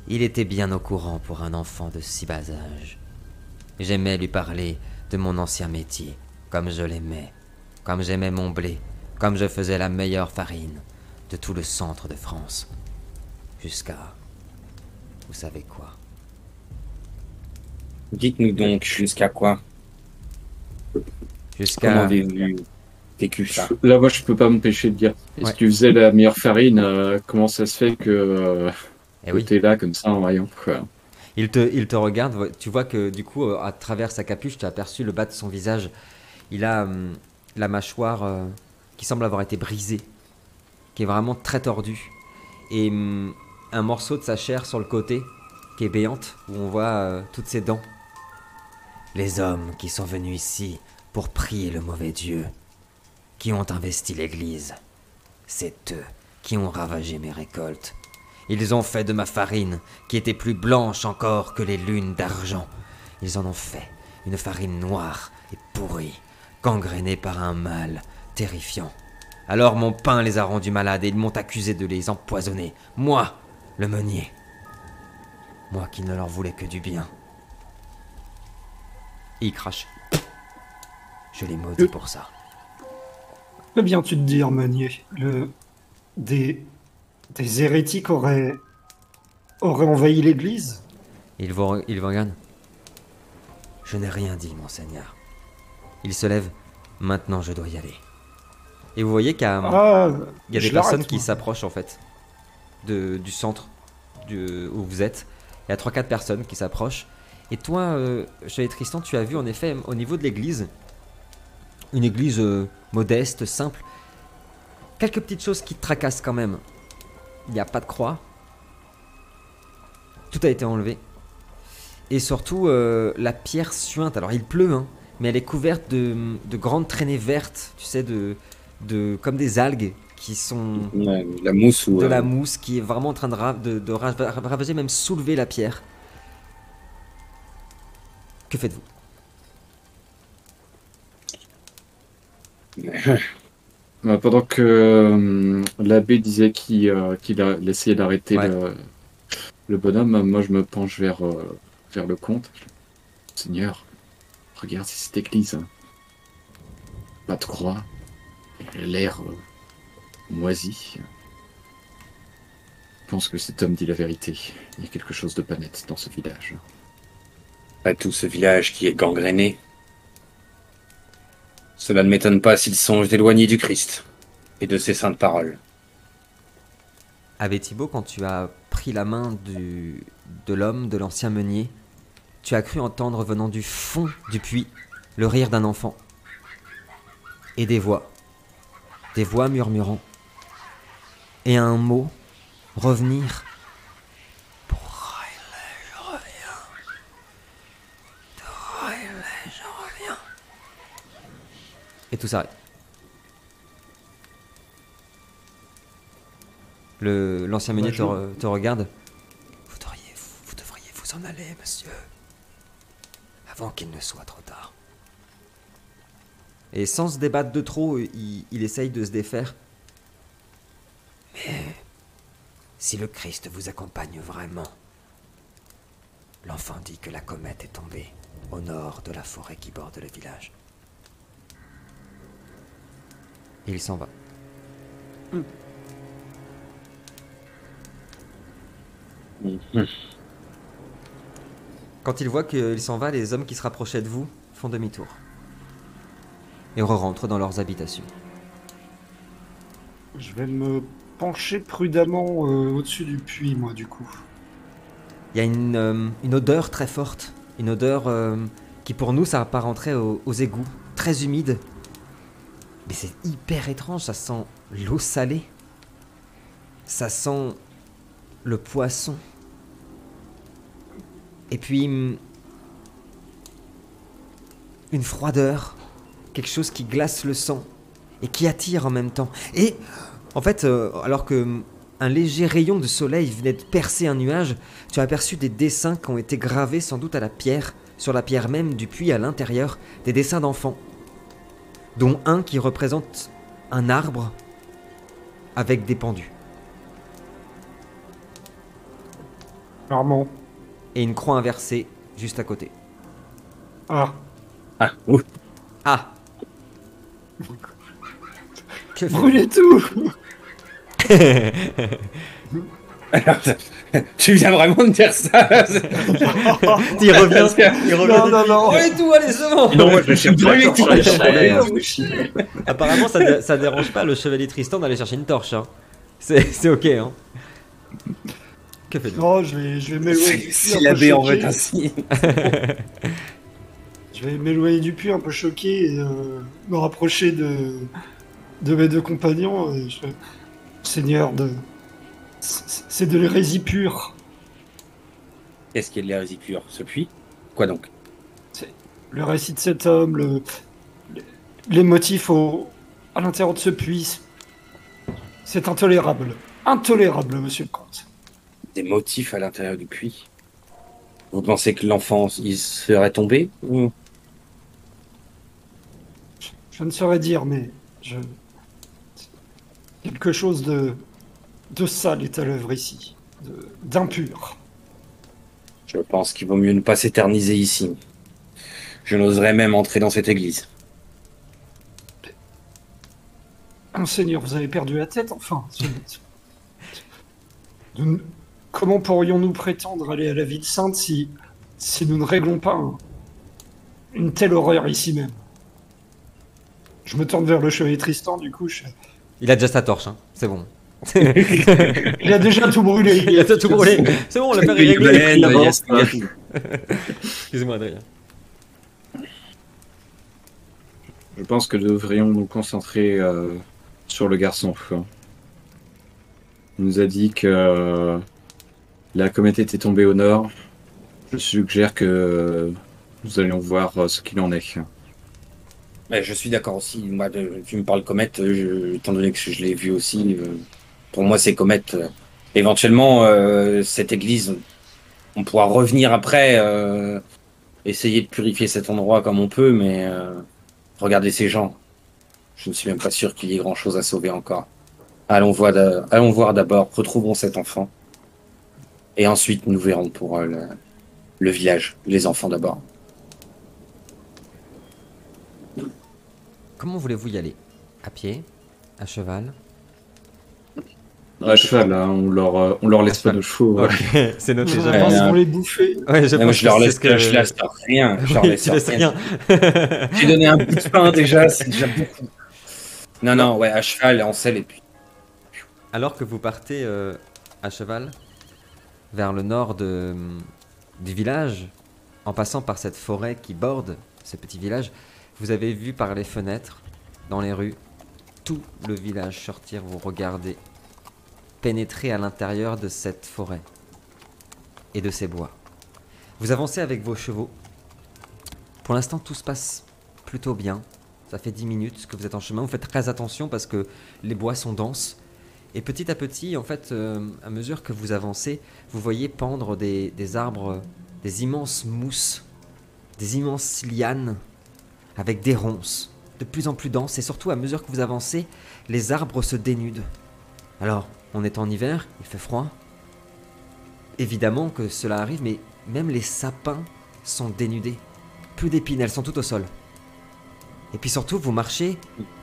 Il était bien au courant pour un enfant de si bas âge. J'aimais lui parler de mon ancien métier, comme je l'aimais, comme j'aimais mon blé, comme je faisais la meilleure farine de tout le centre de France. Jusqu'à... Vous savez quoi? Dites-nous donc jusqu'à quoi? Jusqu'à... ça? Là, moi, je peux pas m'empêcher de dire. Et Ouais. tu faisais la meilleure farine, euh, comment ça se fait que euh, Eh oui. t'es là comme ça en voyant quoi? Il te, il te regarde, tu vois que du coup, euh, à travers sa capuche, tu as aperçu le bas de son visage. Il a hum, la mâchoire euh, qui semble avoir été brisée, qui est vraiment très tordue. Et hum, un morceau de sa chair sur le côté, qui est béante, où on voit euh, toutes ses dents. Les hommes qui sont venus ici pour prier le mauvais Dieu, qui ont investi l'église, c'est eux qui ont ravagé mes récoltes. Ils ont fait de ma farine, qui était plus blanche encore que les lunes d'argent. Ils en ont fait une farine noire et pourrie, gangrénée par un mal terrifiant. Alors mon pain les a rendus malades et ils m'ont accusé de les empoisonner. Moi, le meunier. Moi qui ne leur voulais que du bien. Et il crache. Je les maudis pour ça. Que viens-tu de dire, Meunier? Le... Des... Des hérétiques auraient... auraient envahi l'église? Il vous, il vous regarde. Je n'ai rien dit, monseigneur. Il se lève. Maintenant, je dois y aller. Et vous voyez qu'il y a, Ah, y a des personnes qui s'approchent, en fait, de, du centre du- où vous êtes. Il y a 3-4 personnes qui s'approchent. Et toi, euh, Chevalier Tristan, tu as vu, en effet, au niveau de l'église, une église euh, modeste, simple, quelques petites choses qui te tracassent quand même. Il n'y a pas de croix. Tout a été enlevé. Et surtout, euh, la pierre suinte. Alors, il pleut, hein, mais elle est couverte de, de grandes traînées vertes, tu sais, de, de, comme des algues qui sont Ouais, La mousse ou de euh, la mousse qui est vraiment en train de, ra- de, de ra- ravager, même soulever la pierre. Que faites-vous? Pendant que euh, l'abbé disait qu'il euh, qu'il a il essayait d'arrêter Ouais. le, le bonhomme, moi je me penche vers, euh, vers le comte. Seigneur, regarde cette église. hein. Pas de croix. Elle a l'air euh, moisi. Je pense que cet homme dit la vérité. Il y a quelque chose de pas net dans ce village. à tout ce village qui est gangréné. Cela ne m'étonne pas s'il songe d'éloigner du Christ et de ses saintes paroles. Avec Thibaut, quand tu as pris la main de l'homme, de l'ancien meunier, tu as cru entendre venant du fond du puits le rire d'un enfant. Et des voix. Des voix murmurant. Et un mot revenir. Pour Riley, je reviens. De Riley, je reviens. Et tout s'arrête. Le- L'ancien meunier te, Bonjour. re- te regarde. Vous devriez, vous devriez vous en aller, monsieur. avant qu'il ne soit trop tard. Et sans se débattre de trop, il, il essaye de se défaire. Mais si le Christ vous accompagne vraiment, l'enfant dit que la comète est tombée au nord de la forêt qui borde le village. Et il s'en va. Quand il voit qu'il s'en va, les hommes qui se rapprochaient de vous font demi-tour. Et re-rentrent dans leurs habitations. Je vais me pencher prudemment euh, au-dessus du puits, moi, du coup. Il y a une, euh, une odeur très forte. Une odeur euh, qui pour nous s'apparenterait aux, aux égouts. Très humide. Mais c'est hyper étrange, ça sent l'eau salée. Ça sent le poisson. Et puis... hum, Une froideur. Quelque chose qui glace le sang. Et qui attire en même temps. Et en fait, euh, alors que hum, un léger rayon de soleil venait de percer un nuage, tu as aperçu des dessins qui ont été gravés sans doute à la pierre, sur la pierre même du puits à l'intérieur, des dessins d'enfants, dont un qui représente un arbre avec des pendus, Armand. et une croix inversée juste à côté. Ah, Ah, ouh. Ah Que brûlez tout Alors, tu viens vraiment de dire ça Il revient, il revient Non, non, non. Ouais, tout, allez, c'est bon Non, moi je cherche Brûler la tout. torche à l'échelle. Apparemment, ça, dé- ça dérange pas le chevalier Tristan d'aller chercher une torche. Hein. C'est c'est ok. Hein. Que faites-vous Non, je vais, je vais m'éloigner du puits Si un peu l'abbé en choqué. veut ainsi. Je vais m'éloigner du puits un peu choqué et euh, me rapprocher de, de mes deux compagnons. et je- Seigneur, de... c'est de l'hérésie pure. Qu'est-ce qui est de l'hérésie pure Ce puits Quoi donc Le récit de cet homme, le- les- motifs au, à l'intérieur de ce puits, c'est intolérable. Intolérable, monsieur le comte. Des motifs à l'intérieur du puits Vous pensez que l'enfant, il serait tombé ou... Je ne saurais dire, mais je... quelque chose de, de sale est à l'œuvre ici, d'impur. Je pense qu'il vaut mieux ne pas s'éterniser ici. Je n'oserais même entrer dans cette église. Monseigneur, vous avez perdu la tête, enfin. Nous- Comment pourrions-nous prétendre aller à la vie de sainte si, si nous ne réglons pas un- une telle horreur ici même? Je me tourne vers le chevalier Tristan, du coup, je- Il a déjà sa torche, hein. c'est bon. il a déjà tout brûlé. Il a tout brûlé. C'est bon, l'affaire est Il réglée. yes. Excusez-moi, Adrien. Je pense que nous devrions nous concentrer euh, sur le garçon. Il nous a dit que euh, la comète était tombée au nord. Je suggère que euh, nous allions voir ce qu'il en est. Je suis d'accord aussi. Moi, tu me parles comète, je- étant donné que je l'ai vu aussi. Pour moi, c'est euh, éventuellement, euh, cette église, on pourra revenir après, euh, essayer de purifier cet endroit comme on peut, mais euh, regardez ces gens. Je ne suis même pas sûr qu'il y ait grand-chose à sauver encore. Allons voir, d'abord, retrouvons cet enfant. Et ensuite, nous verrons pour le village, les enfants d'abord. Comment voulez-vous y aller? À pied? À cheval? À cheval, là, on leur, euh, on leur laisse pas de chevaux. Ok, c'est noté. Je je Ouais, pense qu'ils euh, vont les bouffer. Ouais, je moi, je leur laisse, que- je laisse rien. Je leur Oui, laisse rien. rien. J'ai donné un bout de pain déjà, c'est déjà beaucoup. Non, non, ouais, à cheval, en selle et puis. Alors que vous partez euh, à cheval vers le nord de, du village, en passant par cette forêt qui borde ce petit village, vous avez vu par les fenêtres, dans les rues, tout le village sortir, vous regarder, pénétrer à l'intérieur de cette forêt et de ces bois. Vous avancez avec vos chevaux. Pour l'instant, tout se passe plutôt bien. Ça fait 10 minutes que vous êtes en chemin. Vous faites très attention parce que les bois sont denses. Et petit à petit, en fait, euh, à mesure que vous avancez, vous voyez pendre des, des arbres, des immenses mousses des immenses lianes avec des ronces de plus en plus denses et surtout à mesure que vous avancez, les arbres se dénudent. Alors, on est en hiver, il fait froid. Évidemment que cela arrive, mais même les sapins sont dénudés. Plus d'épines, elles sont toutes au sol. Et puis surtout, vous marchez,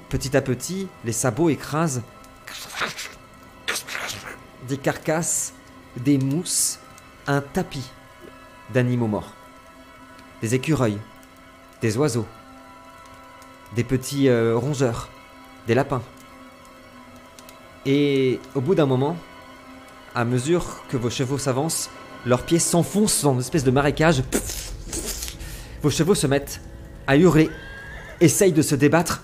petit à petit, les sabots écrasent des carcasses, des mousses, un tapis d'animaux morts. Des écureuils, des oiseaux, des petits euh, rongeurs, des lapins. Et au bout d'un moment, à mesure que vos chevaux s'avancent, leurs pieds s'enfoncent dans une espèce de marécage. Vos chevaux se mettent à hurler, essayent de se débattre.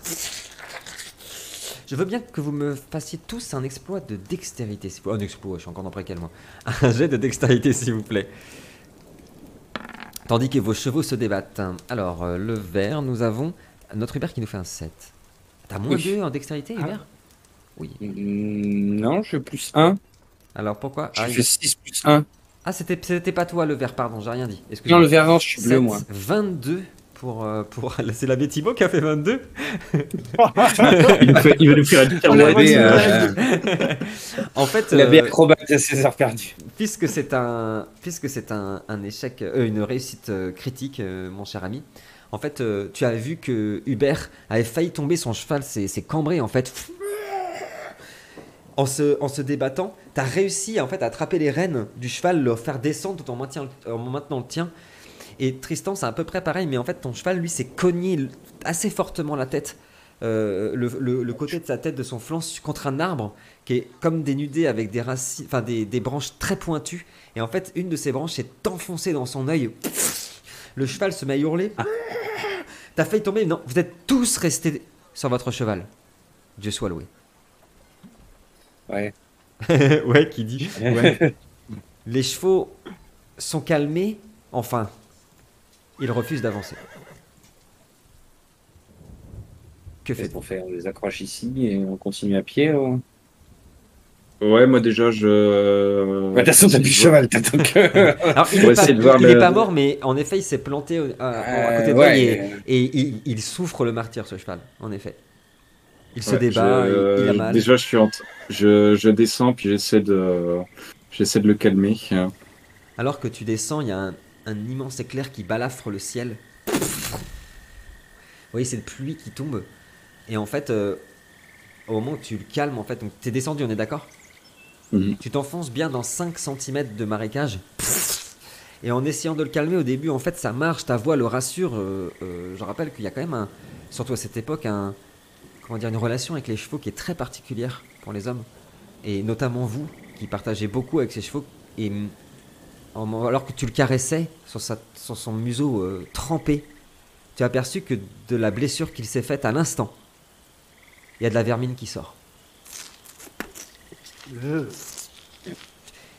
Je veux bien que vous me fassiez tous un exploit de dextérité. s'il vous- un exploit, je suis encore dans préquel, moi. Un jet de dextérité, s'il vous plaît. Tandis que vos chevaux se débattent. Alors, euh, le vert, nous avons notre Hubert qui nous fait un 7. T'as moins Oui. 2 en dextérité, Ah. Oui. Mm, Non, je fais plus 1. Alors pourquoi Je Ah, fais il- 6 plus 1. Ah, c'était c'était pas toi le vert, pardon, j'ai rien dit. Non, le vert, non, je suis bleu, Sept, moi. 22 pour. euh, pour... C'est l'abbé Thibaut qui a fait 22 Il, fait- il va nous faire un petit On La l'a baie, dit, euh, En fait, la baie euh, acrobate à César perdu. puisque c'est un, puisque c'est un, un échec, euh, une réussite euh, critique, euh, mon cher ami. En fait, euh, tu as vu que Hubert avait failli tomber, son cheval s'est s'est cambré en fait. En se, débattant, tu as réussi en fait à attraper les rênes du cheval, le faire descendre tout en, maintien- en maintenant le tien. Et Tristan, c'est à peu près pareil, mais en fait, ton cheval, lui, s'est cogné assez fortement la tête, euh, le, côté de sa tête, de son flanc, contre un arbre qui est comme dénudé avec des racines, enfin des, branches très pointues. Et en fait, une de ces branches s'est enfoncée dans son œil. Le cheval se met à hurler. T'as failli tomber, non, vous êtes tous restés sur votre cheval. Dieu soit loué. Ouais. ouais, qui dit ouais. Les chevaux sont calmés, enfin, ils refusent d'avancer. Que fait On les accroche ici et on continue à pied ou... Ouais, moi déjà, je. De toute façon, t'as plus cheval, t'as donc. Alors, il On n'est pas, le- mort, mais en effet, il s'est planté à, à côté de Euh, toi ouais. et, et il, il souffre le martyr, ce cheval, en effet. Il se Ouais, débat, je- il, il a mal. Déjà, je suis en... je, je descends puis j'essaie de, j'essaie de le calmer. Alors que tu descends, il y a un, un immense éclair qui balafre le ciel. Vous voyez, c'est une pluie qui tombe. Et en fait, euh, au moment où tu le calmes, en fait, donc t'es descendu, on est d'accord? Mhm. Tu t'enfonces bien dans 5 cm de marécage. Et en essayant de le calmer au début, en fait, ça marche, ta voix le rassure. euh, euh, je rappelle qu'il y a quand même, un, surtout à cette époque, un, comment dire, une relation avec les chevaux qui est très particulière pour les hommes. Et notamment vous, qui partagez beaucoup avec ces chevaux. Et en- alors que tu le caressais sur, son museau euh, trempé, tu as aperçu que de la blessure qu'il s'est faite à l'instant, il y a de la vermine qui sort.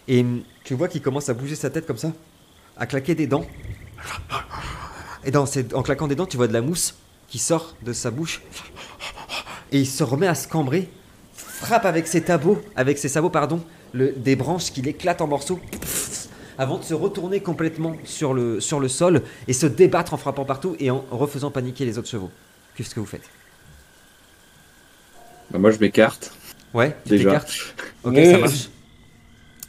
Et hum, tu vois qu'il commence à bouger sa tête comme ça, à claquer des dents. Et dans en claquant des dents, tu vois de la mousse qui sort de sa bouche. Et il se remet à se cambrer, frappe avec ses sabots, avec ses sabots pardon, le- des branches qui l'éclatent en morceaux, avant de se retourner complètement sur le, sur le sol et se débattre en frappant partout et en refaisant paniquer les autres chevaux. Qu'est-ce que vous faites? Bah, moi, je m'écarte. Ouais, tu t'écartes? Ok, ça marche.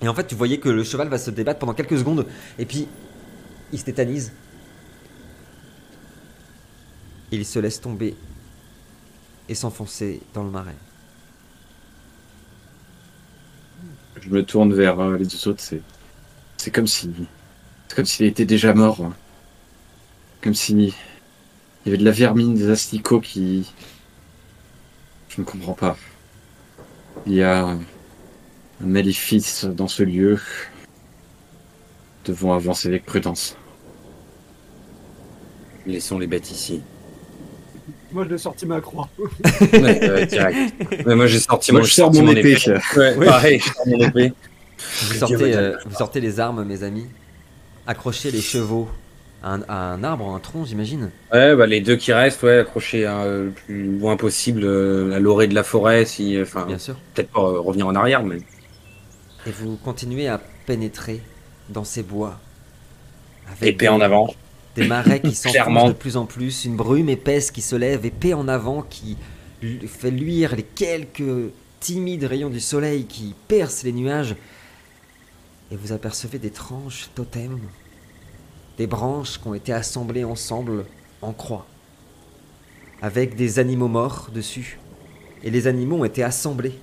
Et en fait, tu voyais que le cheval va se débattre pendant quelques secondes, et puis il se tétanise. Il se laisse tomber et s'enfoncer dans le marais. Je me tourne vers euh, les deux autres. C'est, c'est comme si, c'est comme s'il était déjà mort. hein. Comme si il y avait de la vermine, des asticots qui. Je ne comprends pas. Il y a un maléfice dans ce lieu. Devons avancer avec prudence. Laissons les bêtes ici. Moi, je l'ai sorti ma croix. Ouais, euh, direct. Mais moi, j'ai sorti Moi, mon, je sors sorti mon épée. Ouais, Oui. pareil, je sors mon épée. Vous sortez, euh, vous sortez les armes, mes amis. Accrochez les chevaux à un, à un arbre, à un tronc, j'imagine. Ouais, bah, les deux qui restent, ouais, accrochés hein, le plus loin possible euh, à l'orée de la forêt, si, enfin, Bien sûr. peut-être pas euh, revenir en arrière, mais Et vous continuez à pénétrer dans ces bois. avec épée des- en avant. Des marais qui s'enfoncent de plus en plus, une brume épaisse qui se lève, épée en avant, qui fait luire les quelques timides rayons du soleil qui percent les nuages. Et vous apercevez d'étranges totems, des branches qui ont été assemblées ensemble en croix, avec des animaux morts dessus. Et les animaux ont été assemblés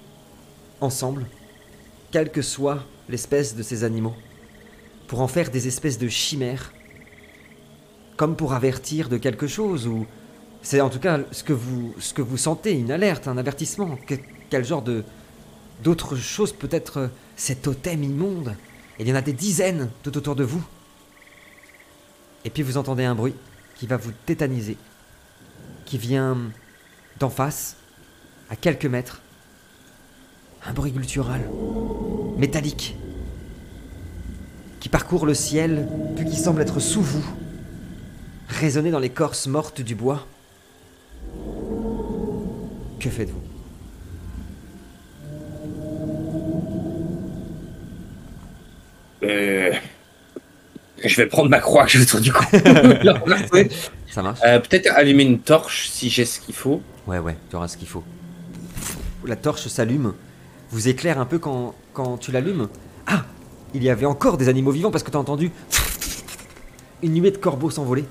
ensemble, quelle que soit l'espèce de ces animaux, pour en faire des espèces de chimères, comme pour avertir de quelque chose, ou c'est en tout cas ce que vous, sentez, une alerte, un avertissement, Que- quel genre de d'autres choses peut-être euh, ces totems immondes. Et il y en a des dizaines tout autour de vous. Et puis vous entendez un bruit qui va vous tétaniser, qui vient d'en face, à quelques mètres. Un bruit guttural, métallique, qui parcourt le ciel, puis qui semble être sous vous, résonner dans l'écorce morte du bois. Que faites-vous? Euh, je vais prendre ma croix que je vais autour du cou. La replacer. Ça marche Euh, Peut-être allumer une torche si j'ai ce qu'il faut. Ouais, ouais, tu auras ce qu'il faut. La torche s'allume, vous éclaire un peu quand, quand tu l'allumes? Ah Il y avait encore des animaux vivants parce que t'as entendu une nuée de corbeaux s'envoler.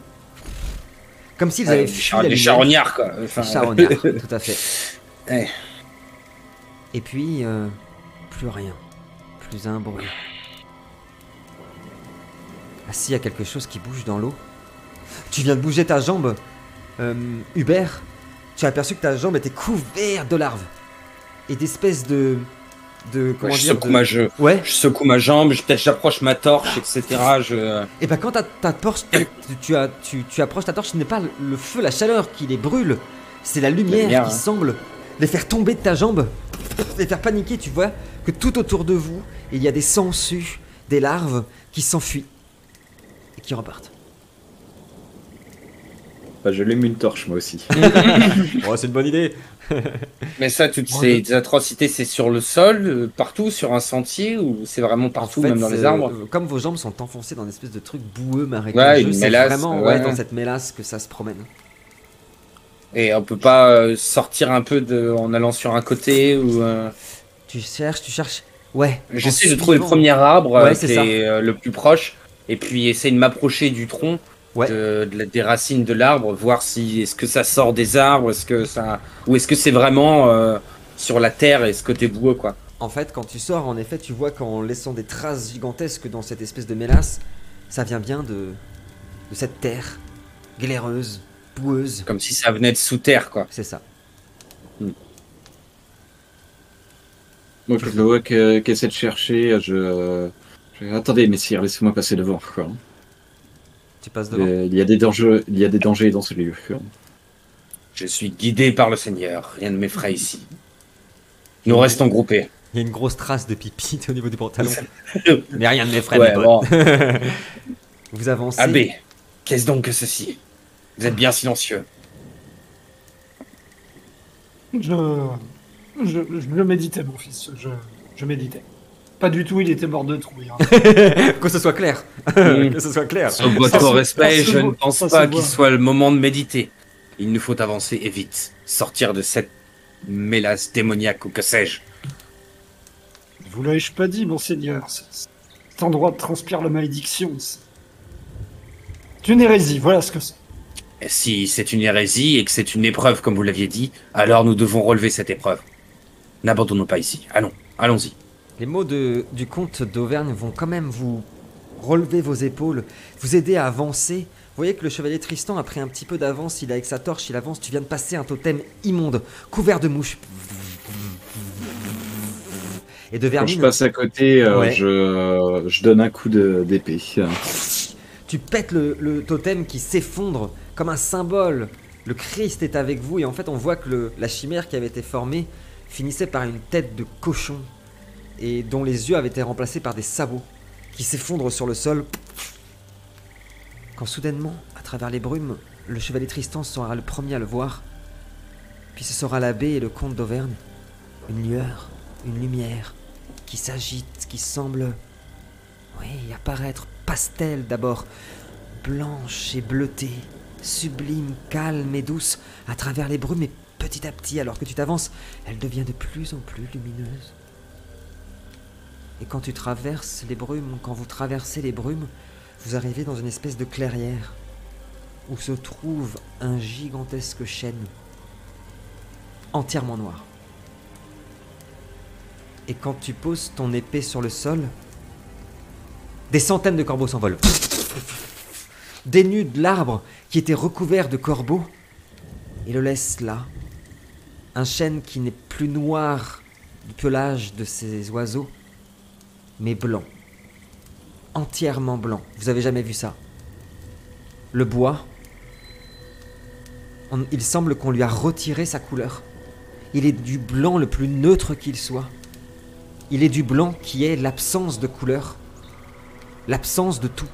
Comme s'ils avaient fui la des lumière. charognards, quoi. Enfin, Des charognards, tout à fait. Ouais. Et puis, euh, plus rien. Plus un bruit. Ah si, il y a quelque chose qui bouge dans l'eau. Tu viens de bouger ta jambe, euh, Hubert. Tu as aperçu que ta jambe était couverte de larves. Et d'espèces de... de comment je dire secoue de- ma je, Ouais. je secoue ma jambe, je- peut-être j'approche ma torche, etc. Je... Et ben quand ta, ta torche, tu, tu as, tu, tu approches ta torche, ce n'est pas le- feu, la chaleur qui les brûle, c'est la lumière, lumière, qui hein. semble les faire tomber de ta jambe, les faire paniquer. Tu vois que tout autour de vous, il y a des sangsues, des larves qui s'enfuient et qui repartent. Bah, je l'ai mis une torche moi aussi. oh, c'est une bonne idée. Mais ça, toutes Ouais. ces atrocités, c'est sur le sol, euh, partout, sur un sentier, ou c'est vraiment partout, En fait, même dans les euh, arbres? Comme vos jambes sont enfoncées dans une espèce de truc boueux, Ouais, marécageux, une c'est vraiment ouais. ouais, dans cette mélasse que ça se promène. Et on peut pas euh, sortir un peu de, en allant sur un côté ou. euh, Tu cherches, tu cherches. Ouais. J'essaie de trouver le premier arbre euh, Ouais, qui c'est euh, le plus proche, et puis essayer de m'approcher du tronc, Ouais. de, des racines de l'arbre, voir si est-ce que ça sort des arbres, est-ce que ça, ou est-ce que c'est vraiment euh, sur la terre et ce côté boueux quoi. En fait, quand tu sors, en effet, tu vois qu'en laissant des traces gigantesques dans cette espèce de mélasse, ça vient bien de, de cette terre glaireuse, boueuse. Comme si ça venait de sous terre quoi. C'est ça. Moi, je le vois que- qui essaie de chercher. Je... je- Attendez, messire, laissez-moi passer devant. quoi. Tu passes devant. Euh, Il y a des dangers, il y a des dangers dans ce lieu. Je suis guidé par le Seigneur, rien ne m'effraie ici. Nous restons groupés. Il y a une grosse trace de pipi au niveau du pantalon. Mais rien ne m'effraie, Ouais, mes bon. Vous avancez. Abbé, qu'est-ce donc que ceci? Vous êtes bien silencieux. Je, je, je méditais, mon fils. Je, je méditais. Pas du tout, il était mort de trouille. hein. que ce soit clair. Mm. que ce soit clair. Sur votre respect, ça se je ne pense ça pas qu'il soit le moment de méditer. Il nous faut avancer et vite. Sortir de cette mélasse démoniaque ou que sais-je. Vous l'avais-je pas dit, monseigneur? Cet endroit transpire la malédiction. C'est c'est une hérésie, voilà ce que c'est. Et si c'est une hérésie et que c'est une épreuve, comme vous l'aviez dit, alors nous devons relever cette épreuve. N'abandonnons pas ici. Allons, allons-y. Les mots de, du comte d'Auvergne vont quand même vous relever vos épaules, vous aider à avancer. Vous voyez que le chevalier Tristan a pris un petit peu d'avance, il a avec sa torche, il avance, tu viens de passer un totem immonde, couvert de mouches. Et de Quand je vermine, passe à côté, euh, Ouais. je, je donne un coup d'épée. tu pètes le, le totem qui s'effondre comme un symbole. Le Christ est avec vous et en fait on voit que le- la chimère qui avait été formée finissait par une tête de cochon et dont les yeux avaient été remplacés par des sabots qui s'effondrent sur le sol. Quand soudainement, à travers les brumes, le chevalier Tristan sera le premier à le voir. Puis ce sera l'abbé et le comte d'Auvergne. Une lueur, une lumière qui s'agite, qui semble, oui, apparaître pastel d'abord, blanche et bleutée, sublime, calme et douce, à travers les brumes, et petit à petit, alors que tu t'avances, elle devient de plus en plus lumineuse. Et quand tu traverses les brumes, quand vous traversez les brumes, vous arrivez dans une espèce de clairière où se trouve un gigantesque chêne entièrement noir. Et quand tu poses ton épée sur le sol, des centaines de corbeaux s'envolent. Dénudent l'arbre qui était recouvert de corbeaux et le laissent là. Un chêne qui n'est plus noir du pelage de ces oiseaux, mais blanc. Entièrement blanc. Vous avez jamais vu ça? Le bois, il semble qu'on lui a retiré sa couleur. Il est du blanc le plus neutre qu'il soit. Il est du blanc qui est l'absence de couleur, l'absence de tout.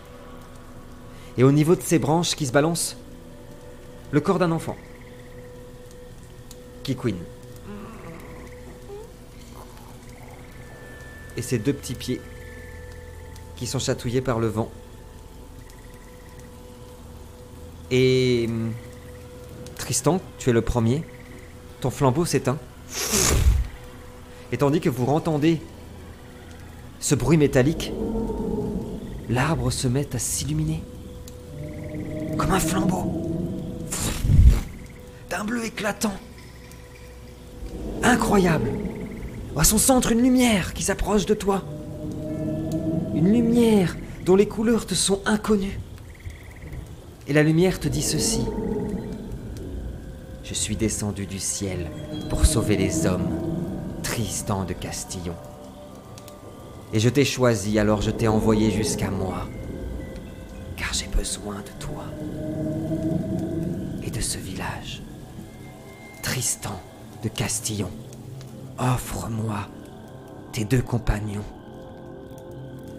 Et au niveau de ses branches qui se balancent, le corps d'un enfant. Qui. Et ses deux petits pieds qui sont chatouillés par le vent. Et hum, Tristan, tu es le premier. Ton flambeau s'éteint. Et tandis que vous entendez ce bruit métallique, l'arbre se met à s'illuminer. Comme un flambeau. D'un bleu éclatant. Incroyable. À son centre, une lumière qui s'approche de toi. Une lumière dont les couleurs te sont inconnues. Et la lumière te dit ceci. Je suis descendu du ciel pour sauver les hommes, Tristan de Castillon. Et je t'ai choisi, alors je t'ai envoyé jusqu'à moi, car j'ai besoin de toi et de ce village. Tristan de Castillon, offre-moi tes deux compagnons,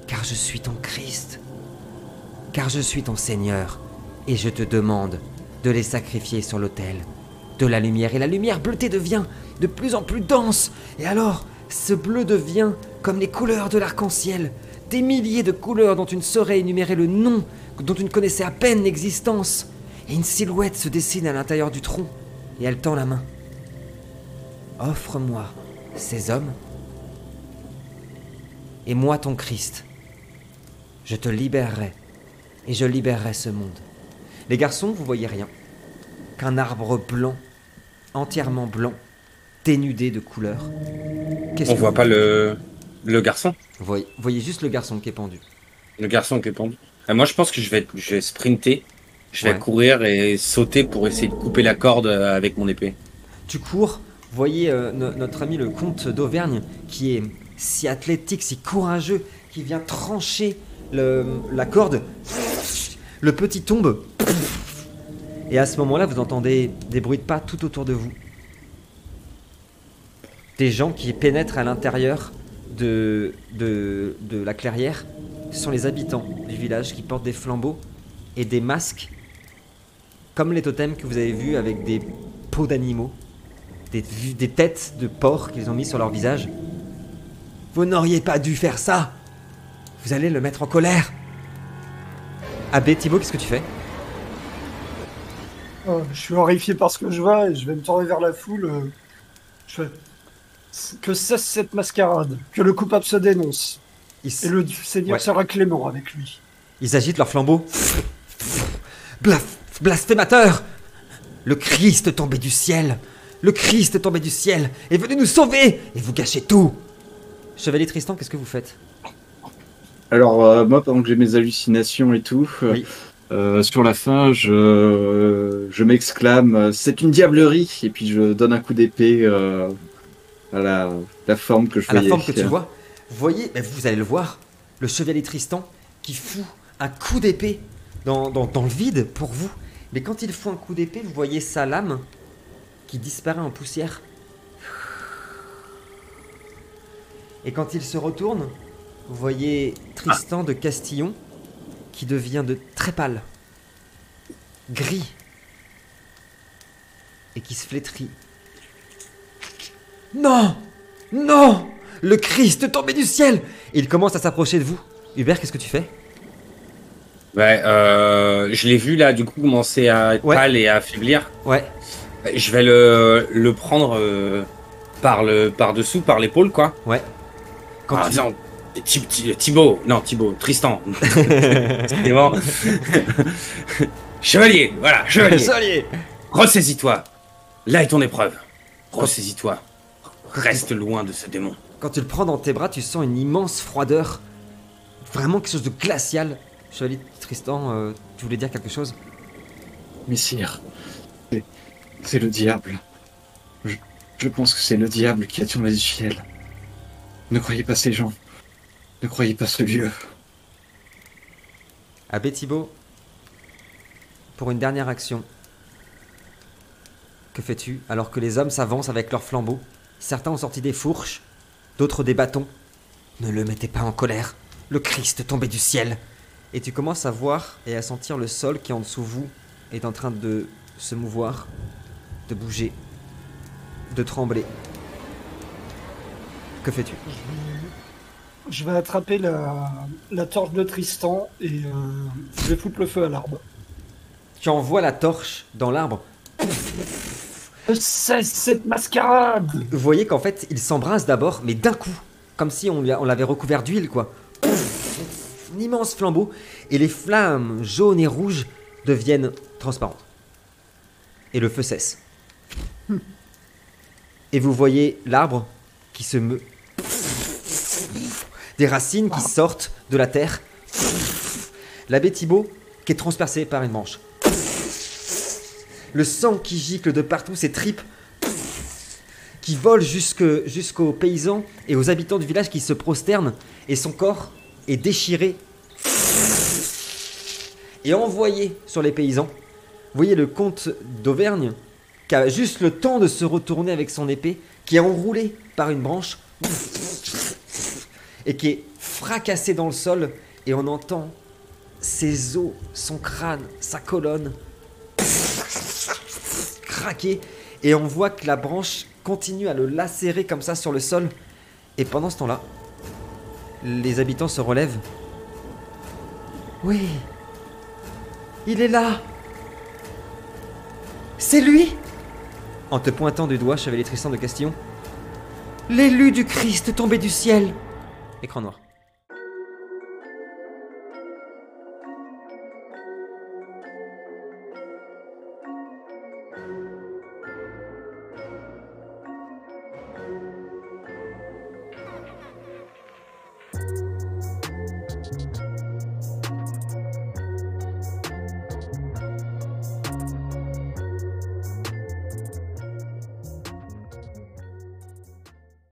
car je suis ton Christ, car je suis ton Seigneur, et je te demande de les sacrifier sur l'autel de la lumière. Et la lumière bleutée devient de plus en plus dense. Et alors, ce bleu devient comme les couleurs de l'arc-en-ciel. Des milliers de couleurs dont tu ne saurais énumérer le nom, dont tu ne connaissais à peine l'existence. Et une silhouette se dessine à l'intérieur du tronc. Et elle tend la main. Offre-moi ces hommes. Et moi ton Christ. Je te libérerai. Et je libérerai ce monde. Les garçons, vous voyez rien qu'un arbre blanc, entièrement blanc, dénudé de couleurs. Qu'est-ce On voit pas le, le garçon? Vous voyez, vous voyez juste le garçon qui est pendu. Le garçon qui est pendu. Euh, moi, je pense que je vais, je vais sprinter. Je vais Ouais. courir et sauter pour essayer de couper la corde avec mon épée. Tu cours, voyez euh, no- notre ami le comte d'Auvergne qui est si athlétique, si courageux, qui vient trancher la corde. Le petit tombe. Et à ce moment-là, vous entendez des bruits de pas tout autour de vous. Des gens qui pénètrent à l'intérieur de, de, de la clairière. Ce sont les habitants du village qui portent des flambeaux et des masques, comme les totems que vous avez vus avec des peaux d'animaux des, des têtes de porc qu'ils ont mis sur leur visage. Vous n'auriez pas dû faire ça Vous allez le mettre en colère Abbé, Thibaut, qu'est-ce que tu fais? Euh, je suis horrifié par ce que je vois et je vais me tourner vers la foule. je fais que cesse cette mascarade, que le coupable se dénonce s- et le Seigneur Ouais. sera clément avec lui. ils agitent leur flambeau. Blasphémateur Le Christ tombé du ciel Le Christ est tombé du ciel est venu nous sauver Et vous gâchez tout Chevalier Tristan, qu'est-ce que vous faites? Alors, euh, moi, pendant que j'ai mes hallucinations et tout, euh, Oui. euh, sur la fin, je, je m'exclame C'est une diablerie Et puis je donne un coup d'épée euh, à la, la forme que je à la forme que tu vois, vous voyez, vous allez le voir, le chevalier Tristan qui fout un coup d'épée dans, dans- dans le vide pour vous. Mais quand il fout un coup d'épée, vous voyez sa lame qui disparaît en poussière. Et quand il se retourne, vous voyez Tristan de Castillon qui devient de très pâle, gris, et qui se flétrit. Non Non Le Christ tombé du ciel Et il commence à s'approcher de vous. Hubert, qu'est-ce que tu fais? Ouais, euh, je l'ai vu là, du coup, commencer à être Ouais. pâle et à affaiblir. Ouais, Je vais le, le prendre euh, par le par dessous, par l'épaule, quoi. ouais. Quand Ah, tu- non, Thi- Thi- Thibaut, non Thibaut, Tristan. C'est bon. chevalier, voilà, chevalier. Chevalier Ressaisis-toi. Là est ton épreuve. Ressaisis-toi. Reste loin de ce démon. Quand tu le prends dans tes bras, tu sens une immense froideur. Vraiment quelque chose de glacial. Chevalier Tristan, euh, tu voulais dire quelque chose? Messire, c'est le diable. Je, pense que c'est le diable qui a tombé du ciel. Ne croyez pas ces gens. Ne croyez pas ce lieu. Abbé Thibaut, pour une dernière action, que fais-tu alors que les hommes s'avancent avec leurs flambeaux? Certains ont sorti des fourches, d'autres des bâtons. Ne le mettez pas en colère. Le Christ tombé du ciel. Et tu commences à voir et à sentir le sol qui en dessous vous est en train de se mouvoir, de bouger, de trembler. Que fais-tu? Je vais attraper la, la torche de Tristan et euh, je vais foutre le feu à l'arbre. Tu envoies la torche dans l'arbre Cesse cette mascarade Vous voyez qu'en fait, il s'embrasse d'abord, mais d'un coup, comme si on, on l'avait recouvert d'huile, quoi. Un immense flambeau, et les flammes jaunes et rouges deviennent transparentes. Et le feu cesse. Et vous voyez l'arbre qui se meut. Des racines qui sortent de la terre. L'abbé Thibaut qui est transpercé par une branche. Le sang qui gicle de partout, ses tripes qui vole jusque- jusqu'aux paysans et aux habitants du village qui se prosternent et son corps est déchiré et envoyé sur les paysans. Vous voyez le comte d'Auvergne qui a juste le temps de se retourner avec son épée, qui est enroulé par une branche et qui est fracassé dans le sol et on entend ses os, son crâne, sa colonne craquer et on voit que la branche continue à le lacérer comme ça sur le sol. Et pendant ce temps-là, les habitants se relèvent. Oui, il est là. C'est lui En te pointant du doigt, chevalier Tristan de Castillon. L'élu du Christ tombé du ciel. Écran noir.